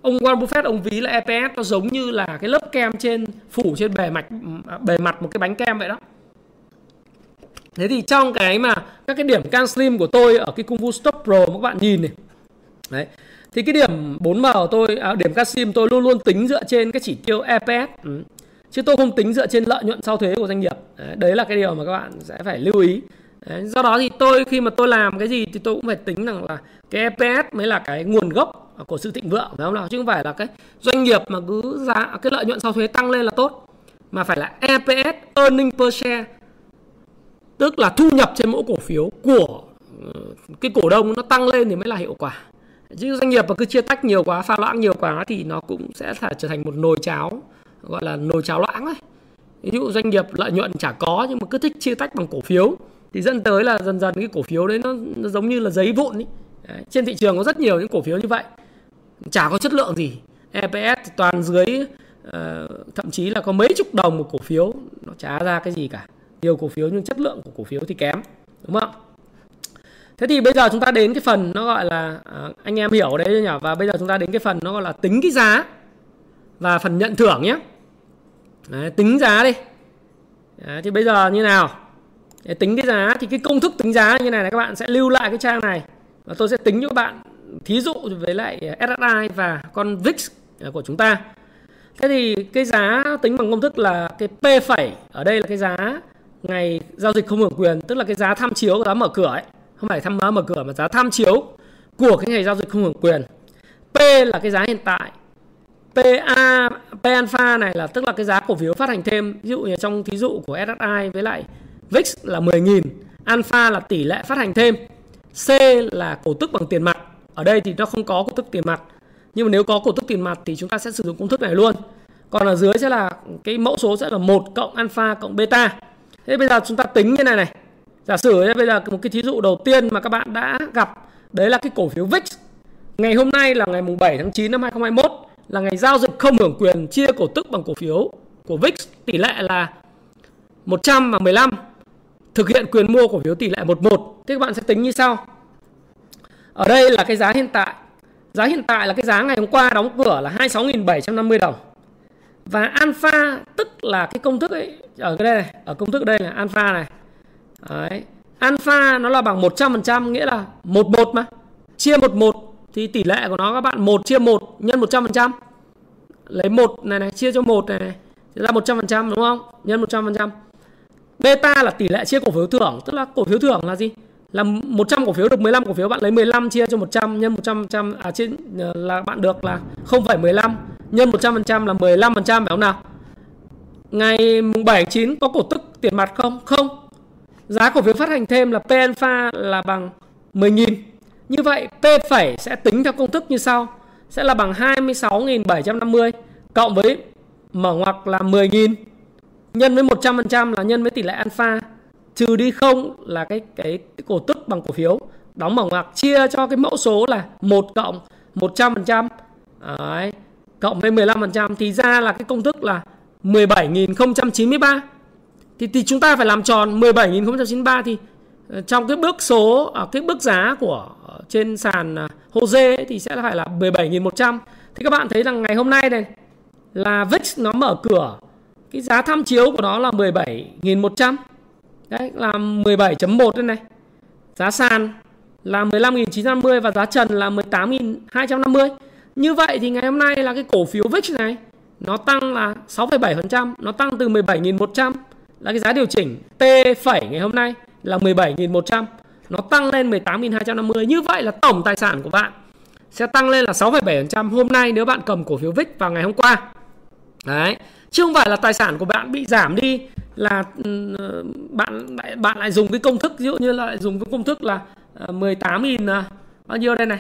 ông Warren Buffett ông ví là EPS nó giống như là cái lớp kem trên phủ trên bề mặt bề mặt một cái bánh kem vậy đó. Thế thì trong cái mà các cái điểm can slim của tôi ở cái cung vu stop pro mà các bạn nhìn này. Đấy. Thì cái điểm 4M của tôi à, điểm can slim tôi luôn luôn tính dựa trên cái chỉ tiêu EPS ừ. chứ tôi không tính dựa trên lợi nhuận sau thuế của doanh nghiệp. Đấy, đấy là cái điều mà các bạn sẽ phải lưu ý. Đấy, do đó thì tôi khi mà tôi làm cái gì thì tôi cũng phải tính rằng là cái EPS mới là cái nguồn gốc của sự thịnh vượng phải không nào? Chứ không phải là cái doanh nghiệp mà cứ giá cái lợi nhuận sau thuế tăng lên là tốt mà phải là EPS earning per share tức là thu nhập trên mỗi cổ phiếu của ờ, cái cổ đông nó tăng lên thì mới là hiệu quả. Chứ doanh nghiệp mà cứ chia tách nhiều quá pha loãng nhiều quá thì nó cũng sẽ là trở thành một nồi cháo gọi là nồi cháo loãng ấy. Ví dụ doanh nghiệp lợi nhuận chả có nhưng mà cứ thích chia tách bằng cổ phiếu thì dẫn tới là dần dần cái cổ phiếu đấy nó, nó giống như là giấy vụn ấy. Đấy, trên thị trường có rất nhiều những cổ phiếu như vậy chả có chất lượng gì. EPS thì toàn dưới uh, thậm chí là có mấy chục đồng một cổ phiếu. Nó chả ra cái gì cả. Nhiều cổ phiếu nhưng chất lượng của cổ phiếu thì kém đúng không? Thế thì bây giờ chúng ta đến cái phần nó gọi là uh, anh em hiểu đấy nhỉ? Và bây giờ chúng ta đến cái phần nó gọi là tính cái giá và phần nhận thưởng nhé. Đấy, tính giá đi. Đấy, thì bây giờ như nào? Để tính cái giá thì cái công thức tính giá như này là các bạn sẽ lưu lại cái trang này. Và tôi sẽ tính cho các bạn thí dụ với lại SSI và con VIX của chúng ta. Thế thì cái giá tính bằng công thức là cái P phẩy, ở đây là cái giá ngày giao dịch không hưởng quyền, tức là cái giá tham chiếu, giá mở cửa ấy. Không phải tham, mở cửa mà giá tham chiếu của cái ngày giao dịch không hưởng quyền. P là cái giá hiện tại. PA P alpha này là tức là cái giá cổ phiếu phát hành thêm. Ví dụ như trong thí dụ của SSI với lại VIX là 10.000 alpha là tỷ lệ phát hành thêm. C là cổ tức bằng tiền mặt ở đây thì nó không có cổ tức tiền mặt. Nhưng mà nếu có cổ tức tiền mặt thì chúng ta sẽ sử dụng công thức này luôn. Còn ở dưới sẽ là cái mẫu số sẽ là 1 cộng alpha cộng beta. Thế bây giờ chúng ta tính như này này. Giả sử bây giờ một cái thí dụ đầu tiên mà các bạn đã gặp, đấy là cái cổ phiếu VIX. Ngày hôm nay là ngày mùng 7 tháng 9 năm 2021 là ngày giao dịch không hưởng quyền chia cổ tức bằng cổ phiếu của VIX, tỷ lệ là 100 và 15 thực hiện quyền mua cổ phiếu tỷ lệ 11 thế các bạn sẽ tính như sau ở đây là cái giá hiện tại. Giá hiện tại là cái giá ngày hôm qua đóng cửa là 26.750 đồng. Và alpha tức là cái công thức ấy ở cái đây này ở công thức đây là alpha này. Đấy. alpha nó là bằng 100% nghĩa là 11 mà. Chia 11 thì tỷ lệ của nó các bạn 1 chia 1 nhân 100% lấy 1 này này chia cho 1 này, này ra 100% đúng không? Nhân 100% beta là tỷ lệ chia cổ phiếu thưởng tức là cổ phiếu thưởng là gì? Là 100 cổ phiếu được 15 cổ phiếu bạn lấy 15 chia cho 100 nhân 100 trăm à trên ờ, là bạn được là 0,15 nhân 100% là 15% phải không nào? Ngày mùng 7 9 có cổ tức tiền mặt không? Không. Giá cổ phiếu phát hành thêm là P alpha là bằng 10.000. Như vậy P phẩy sẽ tính theo công thức như sau. Sẽ là bằng 26.750 cộng với mở ngoặc là 10.000 nhân với 100% là nhân với tỷ lệ alpha trừ đi không là cái cái, cái cổ tức bằng cổ phiếu. Đóng mở ngoặc chia cho cái mẫu số là 1 cộng 100% Đấy, cộng với 15% thì ra là cái công thức là 17.093 thì, thì chúng ta phải làm tròn 17.093 thì ờ, trong cái bước số ở cái bước giá của ờ, trên sàn à, HOSE thì sẽ phải là 17.100 thì các bạn thấy rằng ngày hôm nay này là VIX nó mở cửa. Cái giá tham chiếu của nó là 17.100 đấy là 17.1 đây này giá sàn là 15.950 và giá trần là 18.250 như vậy thì ngày hôm nay là cái cổ phiếu VIX này nó tăng là 6,7%, nó tăng từ 17.100 là cái giá điều chỉnh T phẩy ngày hôm nay là 17.100, nó tăng lên 18.250. Như vậy là tổng tài sản của bạn sẽ tăng lên là 6,7% hôm nay nếu bạn cầm cổ phiếu VIX vào ngày hôm qua. Đấy, chứ không phải là tài sản của bạn bị giảm đi là ừ, bạn lại bạn lại dùng cái công thức ví dụ như là lại dùng cái công thức là ờ, 18.000 à. bao nhiêu đây này?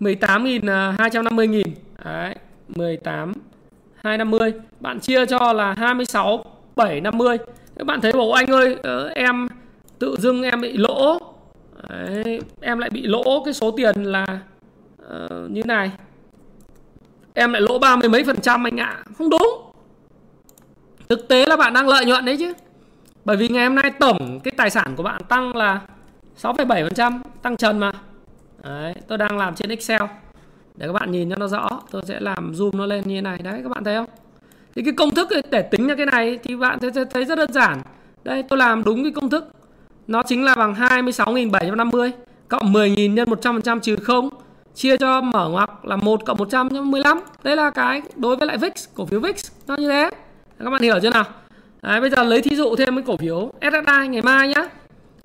18.250.000 à, Đấy, 18 250 Bạn chia cho là 26 750 Các bạn thấy bảo anh ơi ờ, Em tự dưng em bị lỗ. Đấy, Em lại bị lỗ cái số tiền là uh, Như này. Em lại lỗ ba mươi mấy phần trăm anh ạ. À. Không đúng. Thực tế là bạn đang lợi nhuận đấy chứ. Bởi vì ngày hôm nay tổng cái tài sản của bạn tăng là 6,7% Tăng trần mà. Đấy, tôi đang làm trên Excel. Để các bạn nhìn cho nó rõ tôi sẽ làm zoom nó lên như thế này. Đấy các bạn thấy không? Thì cái công thức để tính ra cái này thì bạn thấy, thấy rất đơn giản. Đây tôi làm đúng cái công thức. Nó chính là bằng 26.750 cộng 10.000 nhân 100% trừ 0 chia cho mở ngoặc là 1 cộng 100 nhân 15 đây là cái đối với lại VIX cổ phiếu VIX nó như thế các bạn hiểu chưa nào Đấy, bây giờ lấy thí dụ thêm cái cổ phiếu SSI ngày mai nhá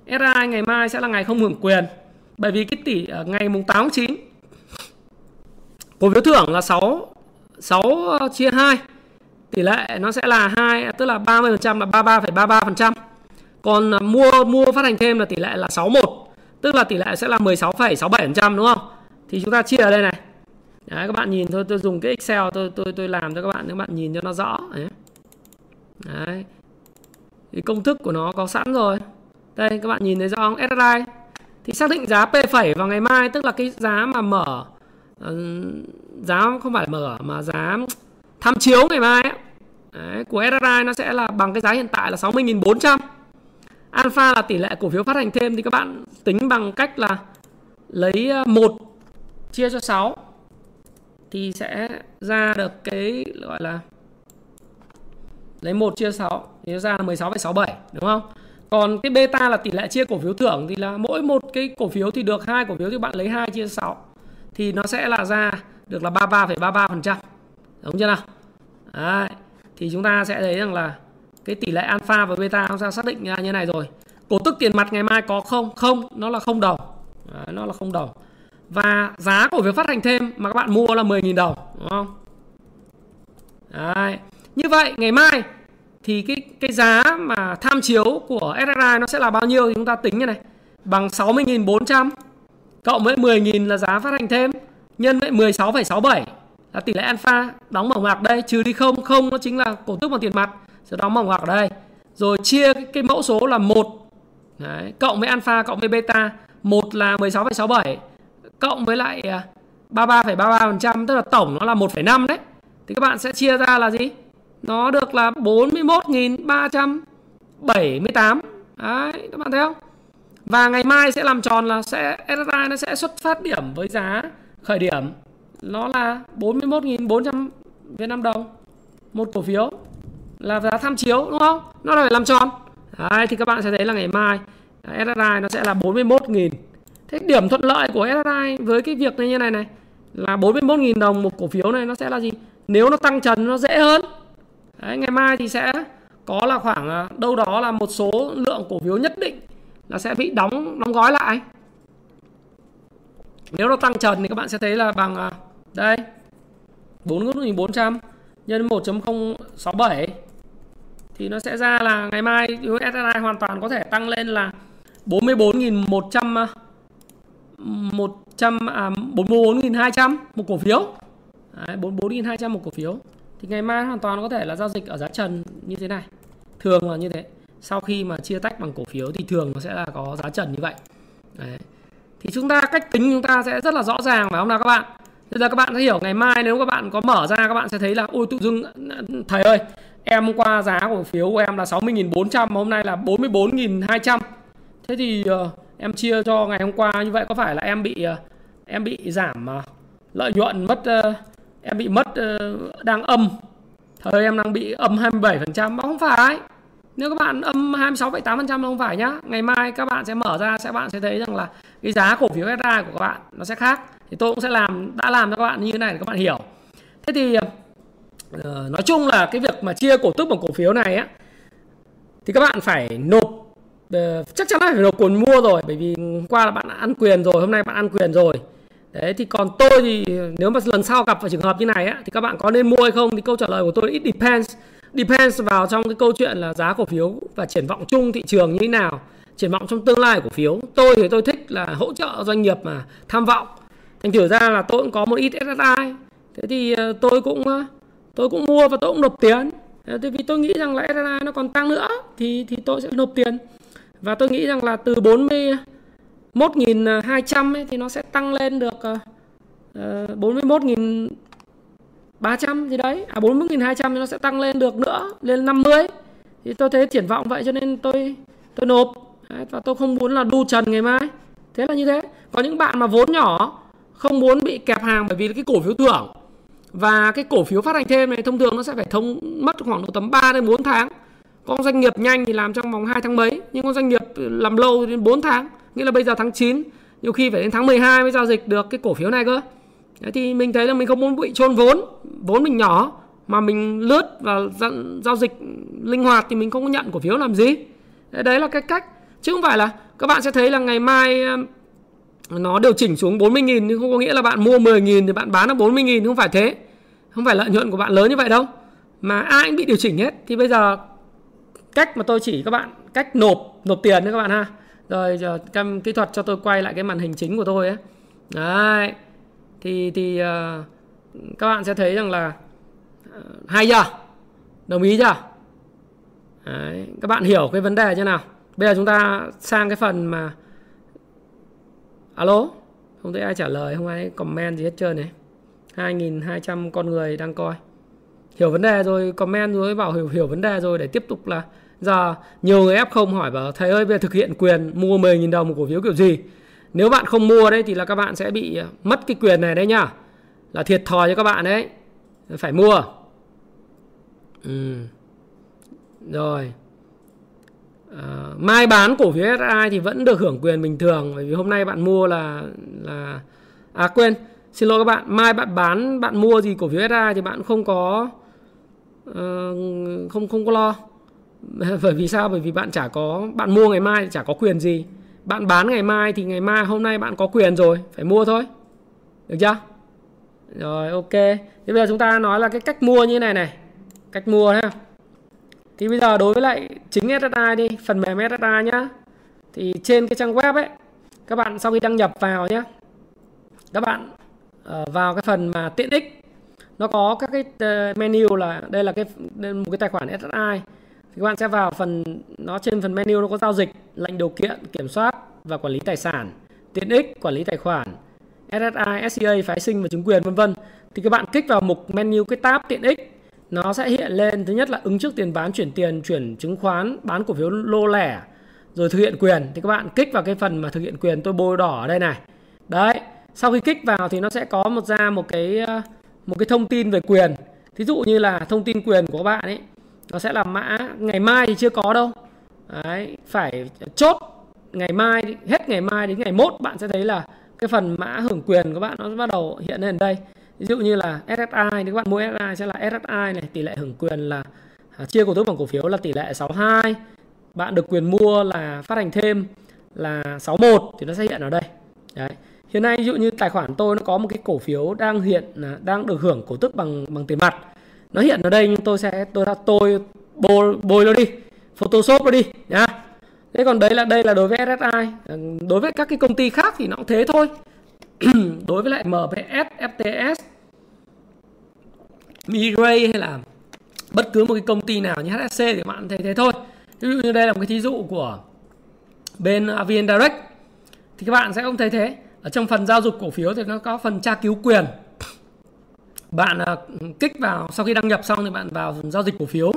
SSI ngày mai sẽ là ngày không hưởng quyền bởi vì cái tỷ ở ngày mùng 8 tháng 9 cổ phiếu thưởng là 6 6 chia 2 tỷ lệ nó sẽ là 2 tức là 30% là 33,33%. Còn à, mua mua phát hành thêm là tỷ lệ là 61, tức là tỷ lệ sẽ là 16,67% đúng không? Thì chúng ta chia ở đây này. Đấy, các bạn nhìn thôi tôi dùng cái Excel tôi tôi tôi làm cho các bạn các bạn nhìn cho nó rõ. Đấy. Đấy. Thì công thức của nó có sẵn rồi. Đây các bạn nhìn thấy rõ không? SSI thì xác định giá P phẩy vào ngày mai tức là cái giá mà mở uh, giá không phải mở mà giá tham chiếu ngày mai ấy, Đấy, của SSI nó sẽ là bằng cái giá hiện tại là 60.400 Alpha là tỷ lệ cổ phiếu phát hành thêm thì các bạn tính bằng cách là lấy ờ, 1 chia cho 6 thì sẽ ra được cái gọi là lấy 1 chia 6 thì nó ra là 16,67 đúng không? Còn cái beta là tỷ lệ chia cổ phiếu thưởng thì là mỗi một cái cổ phiếu thì được hai cổ phiếu thì bạn lấy 2 chia 6 thì nó sẽ là ra được là 33,33%. Đúng chưa nào? Đấy. Thì chúng ta sẽ thấy rằng là cái tỷ lệ alpha và beta chúng ta xác định ra như này rồi. Cổ tức tiền mặt ngày mai có không? Không, nó là không đồng. Đấy, nó là không đồng. Và giá cổ phiếu phát hành thêm mà các bạn mua là 10.000 đồng, đúng không? Đấy. Như vậy ngày mai thì cái cái giá mà tham chiếu của SSI nó sẽ là bao nhiêu thì chúng ta tính như này. Bằng 60.400 cộng với 10.000 là giá phát hành thêm nhân với 16,67 là tỷ lệ alpha. Đóng mở ngoặc đây trừ đi không không nó chính là cổ tức bằng tiền mặt sẽ đóng mở ngoặc ở đây. Rồi chia cái, cái mẫu số là một Đấy, cộng với alpha cộng với beta một là 16,67 cộng với lại à, 33,33% trăm tức là tổng nó là 1,5 đấy. Thì các bạn sẽ chia ra là gì? Nó được là 41.378 đấy các bạn thấy không và ngày mai sẽ làm tròn là sẽ SSI nó sẽ xuất phát điểm với giá khởi điểm nó là 41.400 Việt Nam đồng một cổ phiếu là giá tham chiếu đúng không? Nó là phải làm tròn. Đấy, thì các bạn sẽ thấy là ngày mai SSI nó sẽ là 41.000. Thế điểm thuận lợi của SSI với cái việc này như này này là 41.000 đồng một cổ phiếu này nó sẽ là gì? Nếu nó tăng trần nó dễ hơn. Đấy, ngày mai thì sẽ có là khoảng à, đâu đó là một số lượng cổ phiếu nhất định là sẽ bị đóng đóng gói lại. Nếu nó tăng trần thì các bạn sẽ thấy là bằng à, đây 4.400 nhân 1.067 thì nó sẽ ra là ngày mai SSI hoàn toàn có thể tăng lên là 44.100 100 à, 44.200 à, một cổ phiếu. Đấy, 44.200 một cổ phiếu. Thì ngày mai hoàn toàn có thể là giao dịch ở giá trần như thế này. Thường là như thế. Sau khi mà chia tách bằng cổ phiếu thì thường nó sẽ là có giá trần như vậy. Đấy. Thì chúng ta cách tính chúng ta sẽ rất là rõ ràng phải không nào các bạn? Bây giờ các bạn sẽ hiểu ngày mai nếu các bạn có mở ra các bạn sẽ thấy là ôi tự dưng thầy ơi em hôm qua giá cổ phiếu của em là 60.400 mà hôm nay là 44.200 thế thì uh, em chia cho ngày hôm qua như vậy có phải là em bị uh, em bị giảm uh, lợi nhuận mất uh, em bị mất uh, đang âm. Thời em đang bị âm 27% mà không phải. Nếu các bạn âm 26,8% không phải nhá. Ngày mai các bạn sẽ mở ra sẽ bạn sẽ thấy rằng là cái giá cổ phiếu SRI của các bạn nó sẽ khác. Thì tôi cũng sẽ làm đã làm cho các bạn như thế này để các bạn hiểu. Thế thì uh, nói chung là cái việc mà chia cổ tức bằng cổ phiếu này á thì các bạn phải nộp uh, chắc chắn là phải nộp quyền mua rồi. Bởi vì qua là bạn đã ăn quyền rồi hôm nay bạn ăn quyền rồi đấy, thì còn tôi thì nếu mà lần sau gặp phải trường hợp như này á, thì các bạn có nên mua hay không? Thì câu trả lời của tôi it depends. Depends vào trong cái câu chuyện là giá cổ phiếu và triển vọng chung thị trường như thế nào, triển vọng trong tương lai cổ phiếu. Tôi thì tôi thích là hỗ trợ doanh nghiệp mà tham vọng. Thành thử ra là tôi cũng có một ít SSI thế thì ờ, tôi cũng ờ, tôi cũng mua và tôi cũng nộp tiền. Thế vì tôi nghĩ rằng là SSI nó còn tăng nữa, thì thì tôi sẽ nộp tiền. Và tôi nghĩ rằng là từ 41.200 ấy, thì nó sẽ tăng lên được ờ, ờ, uh, 41.300 gì đấy. À 41.200 thì nó sẽ tăng lên được nữa lên 50 thì tôi thấy triển vọng vậy cho nên tôi tôi nộp. Đấy, và tôi không muốn là đu trần ngày mai. Thế là như thế. Có những bạn mà vốn nhỏ không muốn bị kẹp hàng bởi vì cái cổ phiếu thưởng và cái cổ phiếu phát hành thêm này thông thường nó sẽ phải thông mất khoảng độ tầm 3 đến 4 tháng. Có doanh nghiệp nhanh thì làm trong vòng 2 tháng mấy nhưng có doanh nghiệp làm lâu đến 4 tháng nghĩa là bây giờ tháng 9 nhiều khi phải đến tháng 12 mới giao dịch được cái cổ phiếu này cơ Đấy, thì mình thấy là mình không muốn bị trôn vốn vốn mình nhỏ mà mình lướt và giao dịch linh hoạt thì mình không có nhận cổ phiếu làm gì đấy là cái cách chứ không phải là các bạn sẽ thấy là ngày mai um, nó điều chỉnh xuống 40.000 nhưng không có nghĩa là bạn mua 10.000 thì bạn bán nó 40.000 không phải thế. Không phải lợi nhuận của bạn lớn như vậy đâu. Mà ai cũng bị điều chỉnh hết. Thì bây giờ cách mà tôi chỉ các bạn, cách nộp nộp tiền đấy các bạn ha. Rồi giờ cam kỹ thuật cho tôi quay lại cái màn hình chính của tôi ấy. Đấy. Thì thì uh, các bạn sẽ thấy rằng là uh, hay chưa? Đồng ý chưa? Đấy. Các bạn hiểu cái vấn đề chưa nào? Bây giờ chúng ta sang cái phần mà alo không thấy ai trả lời không ai comment gì hết trơn này 2.200 con người đang coi hiểu vấn đề rồi comment rồi bảo hiểu hiểu vấn đề rồi để tiếp tục là giờ nhiều người F0 hỏi bảo thầy ơi bây giờ thực hiện quyền mua 10.000 đồng một cổ phiếu kiểu gì? Nếu bạn không mua đấy thì là các bạn sẽ bị ờ, mất cái quyền này đấy nhá. Là thiệt thòi cho các bạn đấy. Phải mua. Ừ. rồi. À, mai bán cổ phiếu SI thì vẫn được hưởng quyền bình thường bởi vì hôm nay bạn mua là là à quên xin lỗi các bạn mai bạn bán bạn mua gì cổ phiếu SI thì bạn không có uh, không không có lo. bởi vì sao? Bởi vì bạn chả có bạn mua ngày mai thì chả có quyền gì. Bạn bán ngày mai thì ngày mai hôm nay bạn có quyền rồi phải mua thôi. Được chưa? Rồi ok. Thế bây giờ chúng ta nói là cái cách mua như này này. Cách mua ha thì bây giờ đối với lại chính SSI đi phần mềm SSI nhá. Thì trên cái trang web ấy các bạn sau khi đăng nhập vào nhé các bạn uh, vào cái phần mà tiện ích. Nó có các cái uh, menu là đây là cái đây một cái tài khoản SSI thì các bạn sẽ vào phần nó trên phần menu nó có giao dịch lệnh điều kiện kiểm soát và quản lý tài sản tiện ích quản lý tài khoản SSI, SCA, phái sinh và chứng quyền vân vân. Thì các bạn kích vào mục menu cái tab tiện ích. Nó sẽ hiện lên thứ nhất là ứng trước tiền bán chuyển tiền chuyển chứng khoán bán cổ phiếu lô lẻ rồi thực hiện quyền. Thì các bạn kích vào cái phần mà thực hiện quyền tôi bôi đỏ ở đây này. Đấy sau khi kích vào thì nó sẽ có một ra một cái ờ, một cái thông tin về quyền. Thí dụ như là thông tin quyền của các bạn ấy nó sẽ là mã ngày mai thì chưa có đâu. Đấy phải chốt ngày mai hết ngày mai đến ngày mốt bạn sẽ thấy là cái phần mã hưởng quyền của bạn nó bắt đầu hiện lên đây. Ví dụ như là SSI thì các bạn mua SSI sẽ là SSI này tỷ lệ hưởng quyền là à, chia cổ tức bằng cổ phiếu là tỷ lệ 62 bạn được quyền mua là phát hành thêm là 61 thì nó sẽ hiện ở đây. Đấy. Hiện nay ví dụ như tài khoản tôi nó có một cái cổ phiếu đang hiện à, đang được hưởng cổ tức bằng bằng tiền mặt nó hiện ở đây nhưng tôi sẽ tôi tôi bôi bôi nó đi. Photoshop nó đi nhá. Thế còn đấy là đây là đối với SSI ờ, đối với các cái công ty khác thì nó cũng thế thôi. Đối với lại MVS, FTS Miray hay là bất cứ một cái công ty nào như HSC thì bạn thấy thế thôi. Ví dụ như đây là một cái thí dụ của bên à, VN Direct. Thì các bạn sẽ không thấy thế. Ở trong phần giao dịch cổ phiếu thì nó có phần tra cứu quyền bạn à, kích vào, sau khi đăng nhập xong thì bạn vào giao dịch cổ phiếu.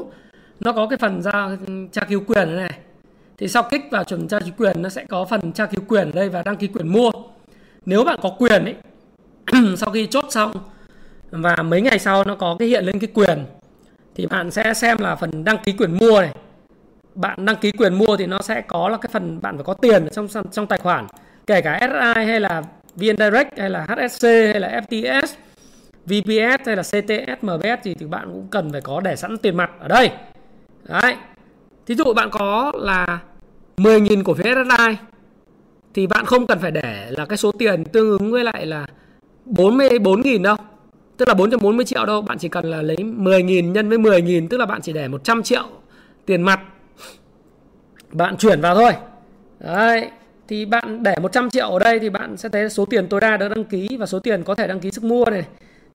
Nó có cái phần ra tra cứu quyền này thì sau kích vào chuẩn tra cứu quyền, nó sẽ có phần tra cứu quyền ở đây và đăng ký quyền mua. Nếu bạn có quyền ấy, sau khi chốt xong, và mấy ngày sau nó có cái hiện lên cái quyền, thì bạn sẽ xem là phần đăng ký quyền mua này. Bạn đăng ký quyền mua thì nó sẽ có là cái phần bạn phải có tiền trong trong tài khoản, kể cả SI hay là VN Direct hay là HSC hay là FTS VPS hay là CTS MBS thì, thì bạn cũng cần phải có để sẵn tiền mặt ở đây. Đấy. Thí dụ bạn có là 10.000 cổ phiếu SSI thì bạn không cần phải để là cái số tiền tương ứng với lại là 44.000 đâu. Tức là 440 triệu đâu bạn chỉ cần là lấy 10.000 nhân với 10.000 tức là bạn chỉ để 100 triệu tiền mặt. Bạn chuyển vào thôi. Đấy. Thì bạn để 100 triệu ở đây thì bạn sẽ thấy số tiền tối đa được đăng ký và số tiền có thể đăng ký sức mua này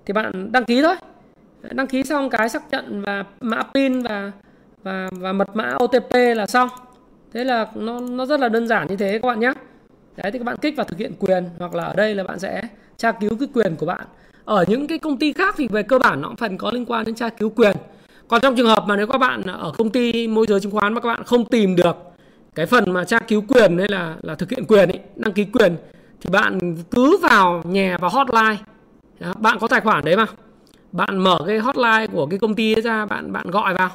thì bạn đăng ký thôi. Đăng ký xong cái xác nhận và mã pin và và và mật mã OTP là xong. Thế là nó nó rất là đơn giản như thế các bạn nhé. Đấy thì các bạn kích vào thực hiện quyền hoặc là ở đây là bạn sẽ tra cứu cái quyền của bạn. Ở những cái công ty khác thì về cơ bản nó cũng phần có liên quan đến tra cứu quyền. Còn trong trường hợp mà nếu các bạn ở công ty môi giới chứng khoán mà các bạn không tìm được cái phần mà tra cứu quyền hay là là thực hiện quyền ấy, đăng ký quyền thì bạn cứ vào nhà vào hotline đó, bạn có tài khoản đấy mà. Bạn mở cái hotline của cái công ty ấy ra bạn bạn gọi vào.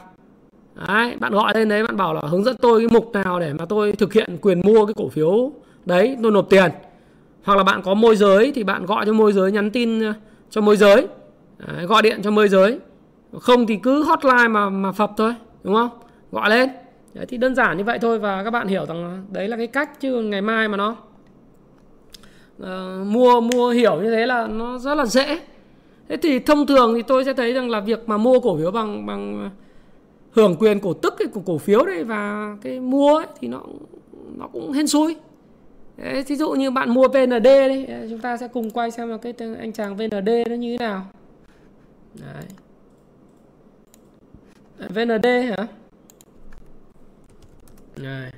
Đấy, bạn gọi lên đấy bạn bảo là hướng dẫn tôi cái mục nào để mà tôi thực hiện quyền mua cái cổ phiếu đấy tôi nộp tiền. Hoặc là bạn có môi giới thì bạn gọi cho môi giới nhắn tin ờ, cho môi giới. Đấy, gọi điện cho môi giới. Không thì cứ hotline mà mà phập thôi đúng không? Gọi lên. Đấy, thì đơn giản như vậy thôi và các bạn hiểu rằng đấy là cái cách chứ ngày mai mà nó uh, mua mua hiểu như thế là nó rất là dễ. Thế thì thông thường thì tôi sẽ thấy rằng là việc mà mua cổ phiếu bằng bằng hưởng quyền cổ tức cái của cổ phiếu đấy và cái mua ấy, thì nó nó cũng hên xui. Đấy, thí dụ như bạn mua VND đấy chúng ta sẽ cùng quay xem là cái anh chàng VND nó như thế nào. Đấy. VND hả? Này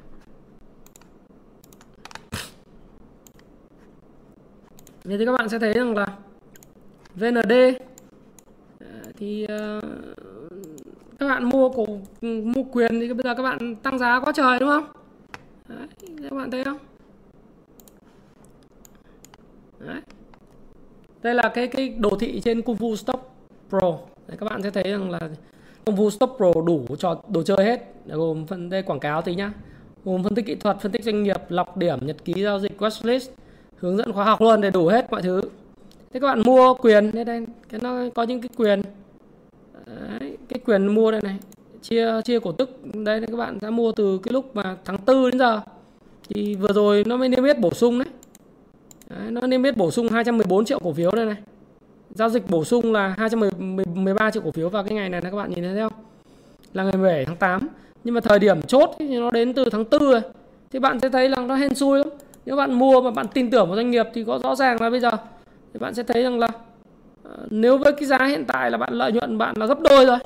thì các bạn sẽ thấy rằng là VND ờ, thì ờ, các bạn mua cổ mua quyền thì bây giờ các bạn tăng giá quá trời đúng không? Đấy, các bạn thấy không? Đấy. đây là cái cái đồ thị trên Kung Fu Stock Pro. Đấy, các bạn sẽ thấy rằng là Kung Fu Stock Pro đủ cho đồ chơi hết. Gồm phần đây quảng cáo tí nhá. Gồm phân tích kỹ thuật phân tích doanh nghiệp lọc điểm nhật ký giao dịch watchlist hướng dẫn khóa học luôn để đủ hết mọi thứ. Thế các bạn mua quyền đây đây cái nó có những cái quyền. Đấy, cái quyền mua đây này chia chia cổ tức. Đây các bạn đã mua từ cái lúc mà tháng 4 đến giờ. Thì vừa rồi nó mới niêm yết bổ sung đấy. đấy nó niêm yết bổ sung 214 triệu cổ phiếu đây này. Giao dịch bổ sung là 213 triệu cổ phiếu vào cái ngày này các bạn nhìn thấy không? Là ngày 17 tháng 8 nhưng mà thời điểm chốt thì nó đến từ tháng 4 rồi. Thì bạn sẽ thấy là nó hên xui lắm nếu bạn mua mà bạn tin tưởng vào doanh nghiệp thì có rõ ràng là bây giờ thì bạn sẽ thấy rằng là à, nếu với cái giá hiện tại là bạn lợi nhuận bạn là gấp đôi rồi.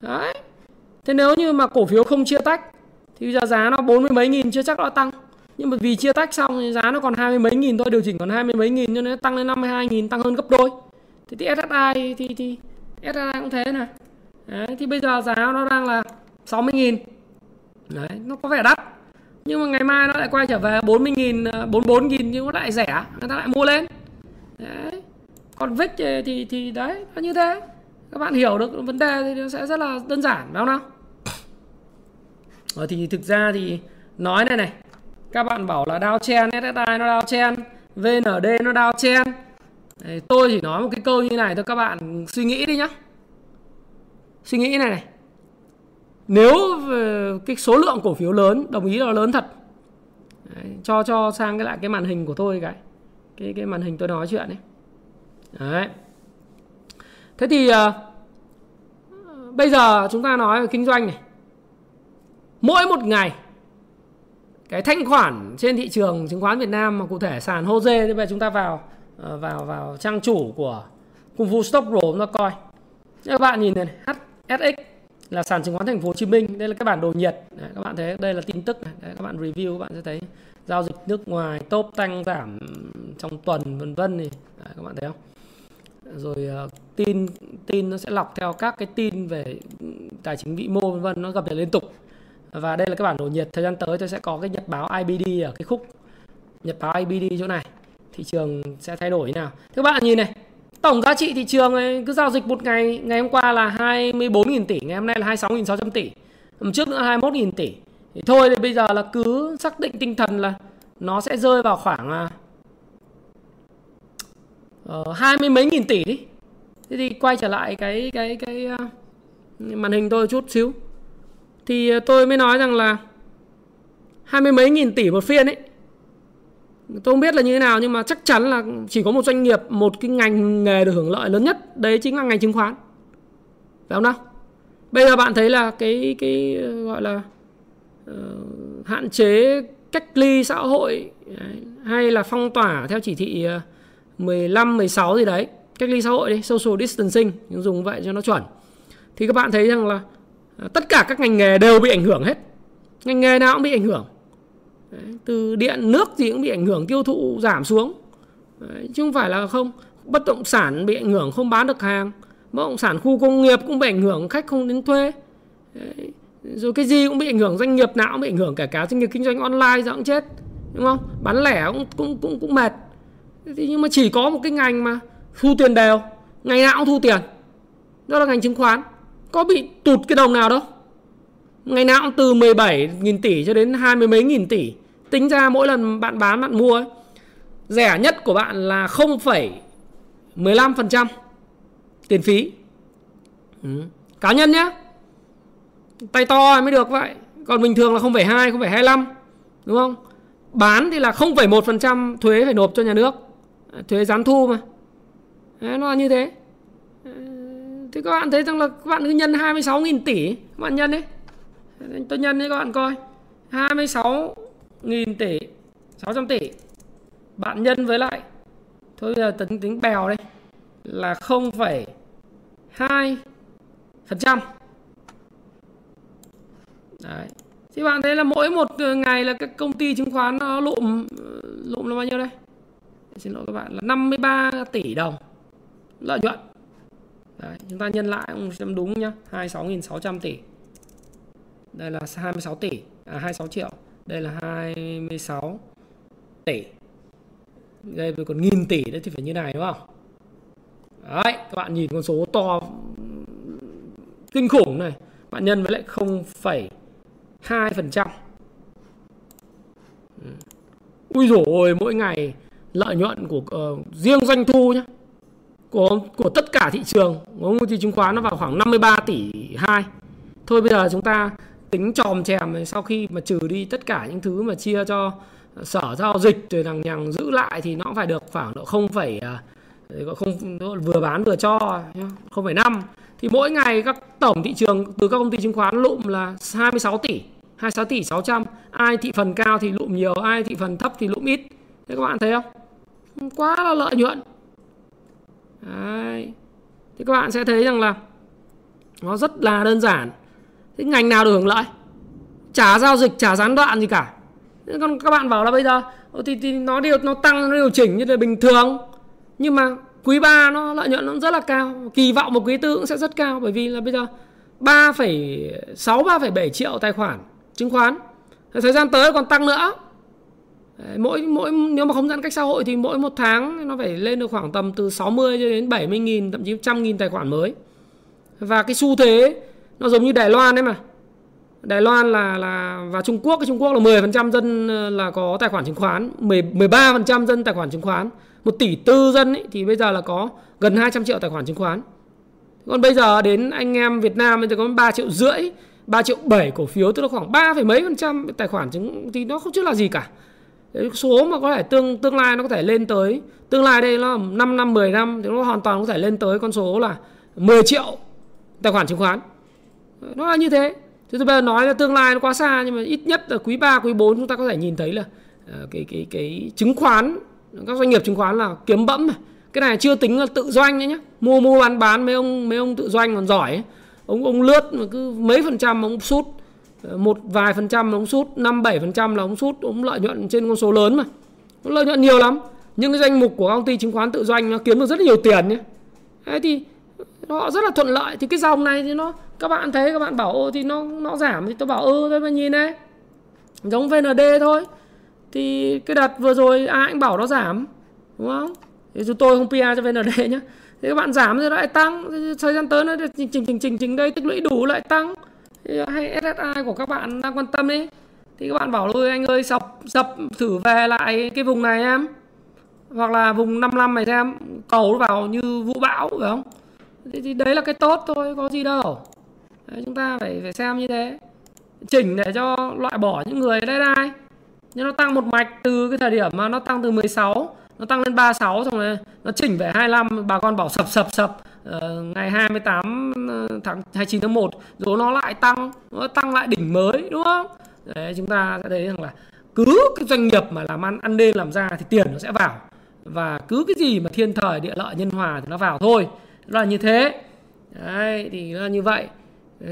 Đấy. Thế nếu như mà cổ phiếu không chia tách thì giờ giá nó bốn mươi mấy nghìn chưa chắc nó tăng. Nhưng mà vì chia tách xong thì giá nó còn hai mươi mấy nghìn thôi điều chỉnh còn hai mươi mấy nghìn cho nên tăng lên 52 nghìn tăng hơn gấp đôi. Thì, thì SSI thì, thì SSI cũng thế này. Đấy, thì bây giờ giá nó đang là 60 nghìn. Đấy, nó có vẻ đắt nhưng mà ngày mai nó lại quay trở về 40 nghìn ờ, 44 nghìn nhưng nó lại rẻ người ta lại mua lên. Đấy. còn VIX thì, thì đấy nó như thế. Các bạn hiểu được vấn đề thì nó sẽ rất là đơn giản phải không nào? Ờ, thì thực ra thì nói này này các bạn bảo là đao Chen SSI nó đao Chen VND nó đao Chen. Đấy, tôi chỉ nói một cái câu như này thôi các bạn suy nghĩ đi nhá. Suy nghĩ này này nếu ờ, cái số lượng cổ phiếu lớn đồng ý là lớn thật Đấy, cho cho sang cái lại cái màn hình của tôi cái cái cái màn hình tôi nói chuyện ấy Đấy. Thế thì uh, bây giờ chúng ta nói về kinh doanh này. Mỗi một ngày cái thanh khoản trên thị trường chứng khoán Việt Nam mà cụ thể sàn HOSE thì bây giờ chúng ta vào uh, vào vào trang chủ của Kung Fu Stock Pro chúng ta coi. Các bạn nhìn này, HSX là sàn chứng khoán thành phố Hồ Chí Minh, đây là cái bản đồ nhiệt. Đấy, các bạn thấy đây là tin tức này, Đấy, các bạn review các bạn sẽ thấy giao dịch nước ngoài top tăng giảm trong tuần vân vân thì Đấy, các bạn thấy không? rồi uh, tin tin nó sẽ lọc theo các cái tin về tài chính vĩ mô vân vân nó gặp nhật liên tục. Và đây là cái bản đồ nhiệt thời gian tới tôi sẽ có cái nhật báo IBD ở cái khúc nhật báo IBD chỗ này. Thị trường sẽ thay đổi như nào. Các bạn nhìn này tổng giá trị thị trường ấy, cứ giao dịch một ngày ngày hôm qua là 24.000 tỷ ngày hôm nay là 26.600 tỷ hôm trước nữa 21.000 tỷ. Thì thôi thì bây giờ là cứ xác định tinh thần là nó sẽ rơi vào khoảng uh, hai mươi mấy nghìn tỷ đi. Thế thì quay trở lại cái cái cái uh, màn hình tôi chút xíu. Thì ờ, tôi mới nói rằng là hai mươi mấy nghìn tỷ một phiên ấy tôi không biết là như thế nào nhưng mà chắc chắn là chỉ có một doanh nghiệp một cái ngành nghề được hưởng lợi lớn nhất đấy chính là ngành chứng khoán. Phải không nào? Bây giờ bạn thấy là cái cái gọi là uh, hạn chế cách ly xã hội hay là phong tỏa theo chỉ thị ờ, 15, 16 gì đấy cách ly xã hội đi social distancing dùng vậy cho nó chuẩn. Thì các bạn thấy rằng là ờ, tất cả các ngành nghề đều bị ảnh hưởng hết. Ngành nghề nào cũng bị ảnh hưởng đấy, từ điện nước gì cũng bị ảnh hưởng tiêu thụ giảm xuống. Đấy, chứ không phải là không. Bất động sản bị ảnh hưởng không bán được hàng. Bất động sản khu công nghiệp cũng bị ảnh hưởng khách không đến thuê. Đấy, rồi cái gì cũng bị ảnh hưởng doanh nghiệp nào cũng bị ảnh hưởng cả cả doanh nghiệp kinh doanh online giờ cũng chết đúng không? Bán lẻ cũng cũng cũng cũng mệt. Thế nhưng mà chỉ có một cái ngành mà thu tiền đều ngày nào cũng thu tiền. Đó là ngành chứng khoán. Có bị tụt cái đồng nào đâu ngày nào cũng từ 17.000 tỷ cho đến hai mươi mấy nghìn tỷ. Tính ra mỗi lần bạn bán bạn mua ấy, rẻ nhất của bạn là 0,15% tiền phí. Ừ. cá nhân nhé tay to mới được vậy. Còn bình thường là 0,2 0,25 đúng không? Bán thì là 0,1% thuế phải nộp cho nhà nước. À, thuế gián thu mà. Đấy, nó là như thế. Ờ, thì các bạn thấy rằng là các bạn cứ nhân 26.000 tỷ các bạn nhân đấy tôi nhân đấy các bạn coi. 26.000 tỷ 600 tỷ bạn nhân với lại thôi bây giờ tính tính bèo đây. Là 0,2 phần trăm. Đấy. Thì bạn thấy là mỗi một ngày là các công ty chứng khoán nó lụm lụm là bao nhiêu đây? Xin lỗi các bạn là 53 tỷ đồng lợi nhuận. Đấy, chúng ta nhân lại cũng xem đúng nhá. 26.600 tỷ đây là 26 tỷ à 26 triệu. Đây là 26 tỷ. Đây còn nghìn tỷ đấy thì phải như này đúng không? Đấy các bạn nhìn con số to kinh khủng này. Bạn nhân với lại 0,2 phần trăm. Ui dồi ôi mỗi ngày lợi nhuận của uh, riêng doanh thu nhé của của tất cả thị trường của công ty chứng khoán nó vào khoảng 53 tỷ 2 thôi bây giờ chúng ta tính tròm chèm sau khi mà trừ đi tất cả những thứ mà chia cho sở giao dịch rồi đằng nhằng giữ lại thì nó cũng phải được khoảng độ không phải à, không vừa bán vừa cho không phải năm. Thì mỗi ngày các tổng thị trường từ các công ty chứng khoán lụm là 26 tỷ 26 tỷ 600 ai thị phần cao thì lụm nhiều, ai thị phần thấp thì lụm ít. Thế các bạn thấy không quá là lợi nhuận. Đấy. thì các bạn sẽ thấy rằng là nó rất là đơn giản thế ngành nào được hưởng lợi? Chả giao dịch chả gián đoạn gì cả. Thế còn các bạn bảo là bây giờ ờ, thì, thì nó điều nó tăng nó điều chỉnh như là bình thường. Nhưng mà quý 3 nó lợi nhuận nó rất là cao. Kỳ vọng một quý tư cũng sẽ rất cao bởi vì là bây giờ 3,6 3,7 triệu tài khoản chứng khoán. Thời gian tới còn tăng nữa. Mỗi mỗi nếu mà không giãn cách xã hội thì mỗi một tháng nó phải lên được khoảng tầm từ 60 cho đến 70 nghìn thậm chí 100 nghìn tài khoản mới. Và cái xu thế nó giống như Đài Loan đấy mà. Đài Loan là là và Trung Quốc cái Trung Quốc là 10% dân ờ, là có tài khoản chứng khoán 10, 13% dân tài khoản chứng khoán. Một tỷ tư dân ấy, thì bây giờ là có gần 200 triệu tài khoản chứng khoán. Còn bây giờ đến anh em Việt Nam bây giờ có 3 triệu rưỡi 3 triệu 7 cổ phiếu tức là khoảng 3, mấy phần trăm tài khoản chứng thì nó không chứ là gì cả. Số mà có thể tương tương lai nó có thể lên tới tương lai đây nó 5 năm 10 năm thì nó hoàn toàn có thể lên tới con số là 10 triệu tài khoản chứng khoán nó là như thế. Chúng tôi bây giờ nói là tương lai nó quá xa nhưng mà ít nhất là quý 3, quý 4 chúng ta có thể nhìn thấy là ờ, cái cái cái chứng khoán các doanh nghiệp chứng khoán là kiếm bẫm này. Cái này chưa tính là tự doanh đấy nhá. Mua mua bán bán mấy ông mấy ông tự doanh còn giỏi ấy. Ông ông lướt mà cứ mấy phần trăm ông sút. Ờ, một vài phần trăm ông sút năm bảy phần trăm là ông sút. Ông lợi nhuận trên con số lớn mà. Nó lợi nhuận nhiều lắm. Nhưng cái danh mục của công ty chứng khoán tự doanh nó kiếm được rất là nhiều tiền nhé thế thì ờ, họ rất là thuận lợi. Thì cái dòng này thì nó các bạn thấy các bạn bảo ô thì nó nó giảm thì tôi bảo ừ thôi mà nhìn này. Giống VND thôi. Thì cái đợt vừa rồi à, ai cũng bảo nó giảm đúng không? Thì chúng tôi không PR cho VND nhé thì các bạn giảm thì lại tăng. Thời gian tới nó chỉnh chỉnh chỉnh chỉnh đây tích lũy đủ lại tăng. Thì hay SSI của các bạn đang quan tâm đi. Thì các bạn bảo thôi anh ơi sập sập thử về lại cái vùng này em. Hoặc là vùng 55 này xem. Cầu nó vào như vũ bão phải không? Thì, thì đấy là cái tốt thôi có gì đâu đấy, chúng ta phải phải xem như thế. Chỉnh để cho loại bỏ những người đây đây nhưng nó tăng một mạch từ cái thời điểm mà nó tăng từ 16 nó tăng lên 36 xong rồi nó chỉnh về 25 bà con bảo sập sập sập. Uh, ngày 28 ờ, tháng 29 tháng 1 rồi nó lại tăng nó tăng lại đỉnh mới đúng không? Đấy chúng ta sẽ thấy rằng là cứ cái doanh nghiệp mà làm ăn ăn đêm làm ra thì tiền nó sẽ vào. Và cứ cái gì mà thiên thời địa lợi nhân hòa thì nó vào thôi. Là như thế. Đấy thì là như vậy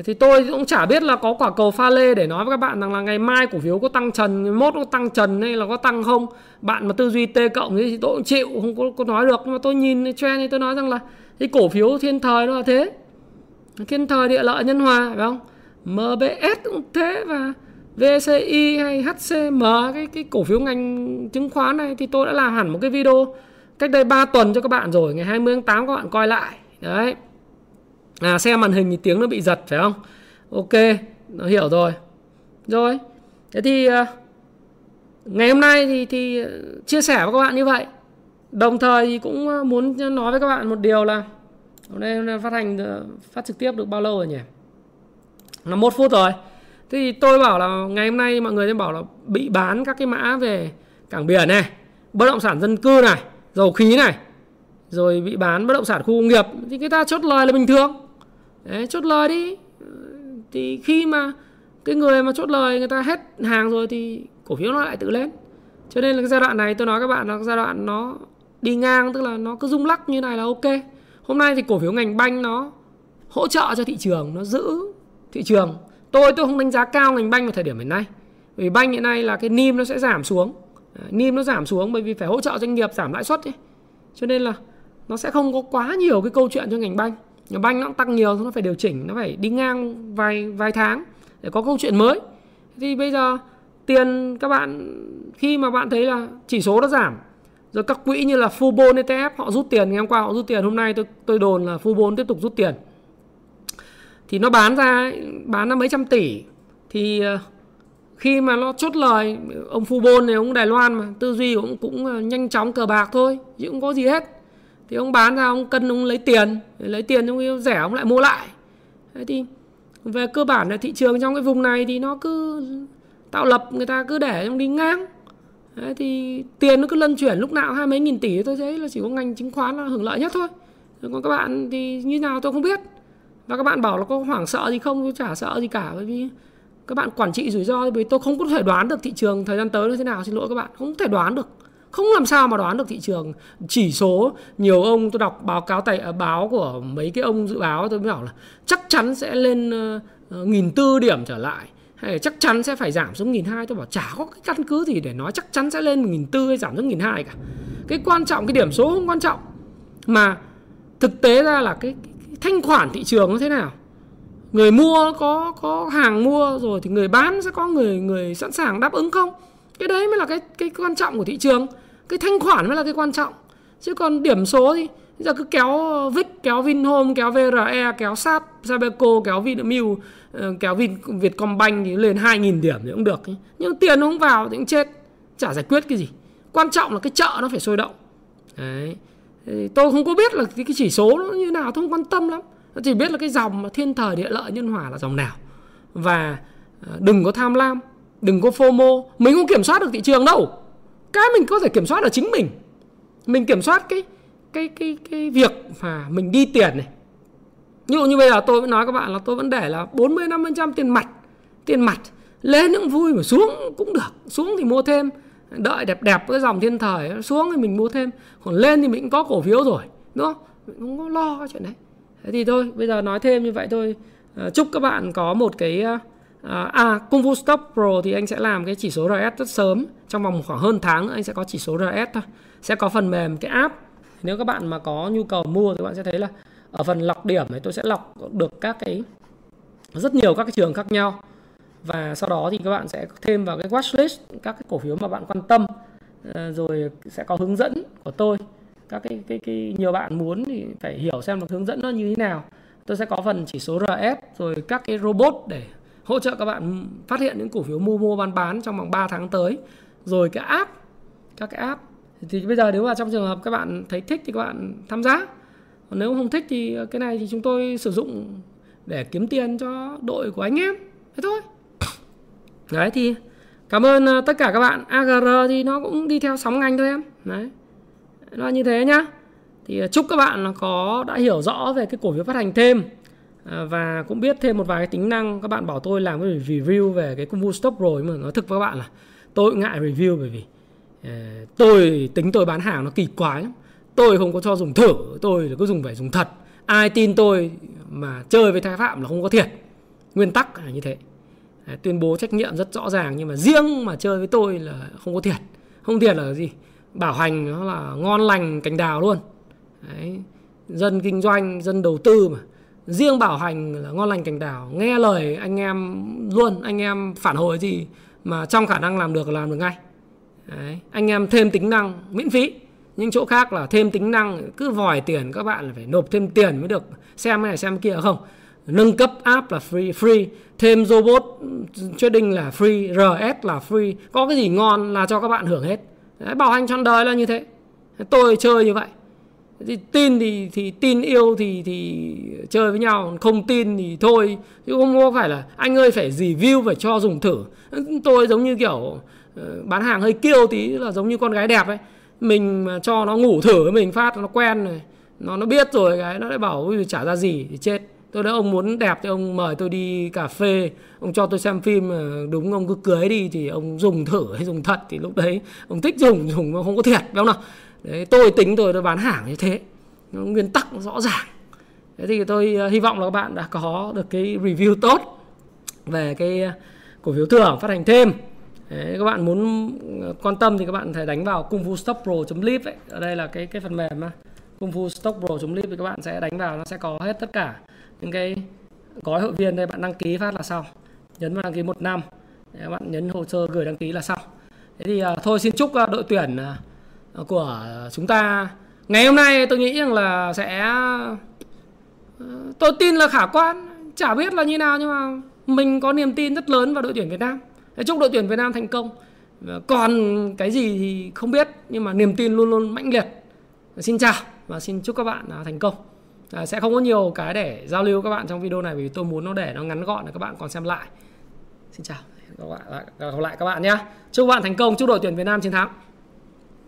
thì tôi cũng chả biết là có quả cầu pha lê để nói với các bạn rằng là ngày mai cổ phiếu có tăng trần mốt có tăng trần hay là có tăng không. Bạn mà tư duy t cộng thì tôi cũng chịu không có, có nói được. Nhưng mà tôi nhìn trend thì tôi nói rằng là cái cổ phiếu thiên thời nó là thế. Thiên thời địa lợi nhân hòa phải không? Mbs cũng thế và vci hay hcm cái cái cổ phiếu ngành chứng khoán này thì tôi đã làm hẳn một cái video cách đây 3 tuần cho các bạn rồi. Ngày 20 tháng 8 các bạn coi lại. Đấy à xem màn hình thì tiếng nó bị giật phải không? Ok nó hiểu rồi. Rồi thế thì à, ngày hôm nay thì thì à, chia sẻ với các bạn như vậy. Đồng thời thì cũng à, muốn nói với các bạn một điều là hôm nay, phát hành phát trực tiếp được bao lâu rồi nhỉ? Là một phút rồi. Thế thì tôi bảo là ngày hôm nay mọi người sẽ bảo là bị bán các cái mã về cảng biển này bất động sản dân cư này dầu khí này rồi bị bán bất động sản khu công nghiệp. Thì người ta chốt lời là bình thường. Đấy, chốt lời đi. Thì khi mà cái người mà chốt lời người ta hết hàng rồi thì cổ phiếu nó lại tự lên. Cho nên là cái giai đoạn này tôi nói các bạn là giai đoạn nó đi ngang tức là nó cứ rung lắc như này là ok. Hôm nay thì cổ phiếu ngành banh nó hỗ trợ cho thị trường nó giữ thị trường. Tôi tôi không đánh giá cao ngành banh vào thời điểm hiện nay. Vì banh hiện nay là cái nim nó sẽ giảm xuống. Nim nó giảm xuống bởi vì phải hỗ trợ doanh nghiệp giảm lãi suất ấy. cho nên là nó sẽ không có quá nhiều cái câu chuyện cho ngành banh banh nó tăng nhiều nó phải điều chỉnh, nó phải đi ngang vài vài tháng để có câu chuyện mới. Thì bây giờ tiền các bạn, khi mà bạn thấy là chỉ số nó giảm, rồi các quỹ như là Fubon ETF họ rút tiền, ngày hôm qua họ rút tiền, hôm nay tôi tôi đồn là Fubon tiếp tục rút tiền. Thì nó bán ra bán ra mấy trăm tỷ. Thì ờ, khi mà nó chốt lời, ông Fubon này, ông Đài Loan mà, tư duy cũng cũng ờ, nhanh chóng cờ bạc thôi, chứ không có gì hết thì ông bán ra ông cân ông lấy tiền. Lấy tiền ông rẻ ông lại mua lại. Thế thì về cơ bản là thị trường trong cái vùng này thì nó cứ tạo lập người ta cứ để trong đi ngang. Đấy, thì tiền nó cứ lân chuyển lúc nào hai mấy nghìn tỷ tôi thấy là chỉ có ngành chứng khoán là hưởng lợi nhất thôi. Còn các bạn thì như nào tôi không biết. Và các bạn bảo là có hoảng sợ gì không tôi chả sợ gì cả. Bởi vì các bạn quản trị rủi ro vì tôi không có thể đoán được thị trường thời gian tới nó thế nào. Xin lỗi các bạn không thể đoán được không làm sao mà đoán được thị trường. Chỉ số nhiều ông tôi đọc báo cáo tài à, báo của mấy cái ông dự báo tôi mới bảo là chắc chắn sẽ lên uh, nghìn tư điểm trở lại hay chắc chắn sẽ phải giảm xuống nghìn hai. Tôi bảo chả có cái căn cứ gì để nói chắc chắn sẽ lên một nghìn tư hay giảm xuống nghìn hai cả. Cái quan trọng cái điểm số không quan trọng. Mà thực tế ra là cái, cái thanh khoản thị trường nó thế nào? Người mua có có hàng mua rồi thì người bán sẽ có người người sẵn sàng đáp ứng không? Cái đấy mới là cái cái quan trọng của thị trường cái thanh khoản mới là cái quan trọng. Chứ còn điểm số thì giờ cứ kéo Vic kéo Vinhome kéo VRE kéo Sap Sabeco kéo Vinamilk ờ, kéo Vin Vietcombank thì lên 2.000 điểm thì cũng được nhưng tiền nó không vào thì cũng chết. Chả giải quyết cái gì. Quan trọng là cái chợ nó phải sôi động. Đấy. Tôi không có biết là cái, cái chỉ số nó như nào tôi không quan tâm lắm. Tôi chỉ biết là cái dòng mà thiên thời địa lợi nhân hòa là dòng nào. Và ờ, đừng có tham lam đừng có FOMO mình không kiểm soát được thị trường đâu cái mình có thể kiểm soát là chính mình. Mình kiểm soát cái cái cái cái việc mà mình đi tiền này. Ví dụ như bây giờ tôi vẫn nói các bạn là tôi vẫn để là 40 50% tiền mặt tiền mặt lên những vui mà xuống cũng được. Xuống thì mua thêm đợi đẹp đẹp cái dòng thiên thời xuống thì mình mua thêm. Còn lên thì mình cũng có cổ phiếu rồi đúng không? Mình không có lo cái chuyện đấy. Thế thì thôi bây giờ nói thêm như vậy thôi. À, chúc các bạn có một cái ờ, Ờ, à, Cung Vu Stop Pro thì anh sẽ làm cái chỉ số RS rất sớm. Trong vòng khoảng hơn tháng nữa anh sẽ có chỉ số RS thôi. Sẽ có phần mềm cái app. Nếu các bạn mà có nhu cầu mua thì các bạn sẽ thấy là ở phần lọc điểm này tôi sẽ lọc được các cái rất nhiều các cái trường khác nhau. Và sau đó thì các bạn sẽ thêm vào cái watchlist các cái cổ phiếu mà bạn quan tâm. Ờ, rồi sẽ có hướng dẫn của tôi. Các cái cái, cái nhiều bạn muốn thì phải hiểu xem là hướng dẫn nó như thế nào. Tôi sẽ có phần chỉ số RS rồi các cái robot để hỗ trợ các bạn phát hiện những cổ phiếu mua mua, bán bán trong vòng 3 tháng tới. Rồi cái app, các cái app. Thì bây giờ nếu mà trong trường hợp các bạn thấy thích thì các bạn tham gia. Còn nếu không thích thì cái này thì chúng tôi sử dụng để kiếm tiền cho đội của anh em. Thế thôi. Đấy, thì cảm ơn ờ, tất cả các bạn. AGR thì nó cũng đi theo sóng ngành thôi em. Đấy. Nó như thế nhá. Thì ờ, chúc các bạn có, đã hiểu rõ về cái cổ phiếu phát hành thêm. À, và cũng biết thêm một vài cái tính năng các bạn bảo tôi làm cái review về cái công vụ stop rồi mà nói thực với các bạn là tôi ngại review bởi vì à, tôi tính tôi bán hàng nó kỳ quái lắm. Tôi không có cho dùng thử tôi cứ dùng phải dùng thật. Ai tin tôi mà chơi với thái phạm là không có thiệt. Nguyên tắc là như thế. Đấy, tuyên bố trách nhiệm rất rõ ràng nhưng mà riêng mà chơi với tôi là không có thiệt. Không thiệt là gì bảo hành nó là ngon lành cành đào luôn. Đấy, dân kinh doanh dân đầu tư mà riêng bảo hành là ngon lành cành đào nghe lời anh em luôn anh em phản hồi gì mà trong khả năng làm được làm được ngay. Đấy, anh em thêm tính năng miễn phí. Những chỗ khác là thêm tính năng cứ vòi tiền các bạn là phải nộp thêm tiền mới được xem cái này xem cái kia không? Nâng cấp app là free free. Thêm robot trading là free rs là free. Có cái gì ngon là cho các bạn hưởng hết. Đấy, bảo hành trọn đời là như thế. Tôi chơi như vậy thì tin thì thì tin yêu thì thì chơi với nhau không tin thì thôi. Chứ không có phải là anh ơi phải review, phải cho dùng thử. Tôi giống như kiểu ờ, bán hàng hơi kiêu tí, là giống như con gái đẹp ấy. Mình mà cho nó ngủ thử với mình phát, nó quen rồi, nó nó biết rồi, cái nó lại bảo trả ra gì, thì chết. Tôi nói, ông muốn đẹp thì ông mời tôi đi cà phê, ông cho tôi xem phim ờ, đúng ông cứ cưới đi thì ông dùng thử hay dùng thật. Thì lúc đấy, ông thích dùng dùng mà không có thiệt, đúng không nào? Đấy tôi tính tôi tôi bán hàng như thế nó nguyên tắc nó rõ ràng thế thì tôi ờ, hy vọng là các bạn đã có được cái review tốt về cái ờ, cổ phiếu thưởng phát hành thêm Đấy, các bạn muốn ờ, quan tâm thì các bạn thể đánh vào kung fu Stock pro.lip ấy. Ở đây là cái cái phần mềm mà kung fu Stock pro.lip thì các bạn sẽ đánh vào nó sẽ có hết tất cả những cái gói hội viên đây bạn đăng ký phát là xong. Nhấn vào đăng ký một năm. Đấy, các bạn nhấn hồ sơ gửi đăng ký là xong. Thế thì uh, thôi xin chúc uh, đội tuyển uh, Ờ, của chúng ta. Ngày hôm nay tôi nghĩ rằng là sẽ ờ, tôi tin là khả quan chả biết là như nào nhưng mà mình có niềm tin rất lớn vào đội tuyển Việt Nam. Chúc đội tuyển Việt Nam thành công. Ờ, còn cái gì thì không biết nhưng mà niềm tin luôn luôn mãnh liệt. Xin chào và xin chúc các bạn à, thành công. À, sẽ không có nhiều cái để giao lưu các bạn trong video này vì tôi muốn nó để nó ngắn gọn để các bạn còn xem lại. Xin chào các bạn gặp lại các bạn nhé chúc các bạn thành công chúc đội tuyển Việt Nam chiến thắng.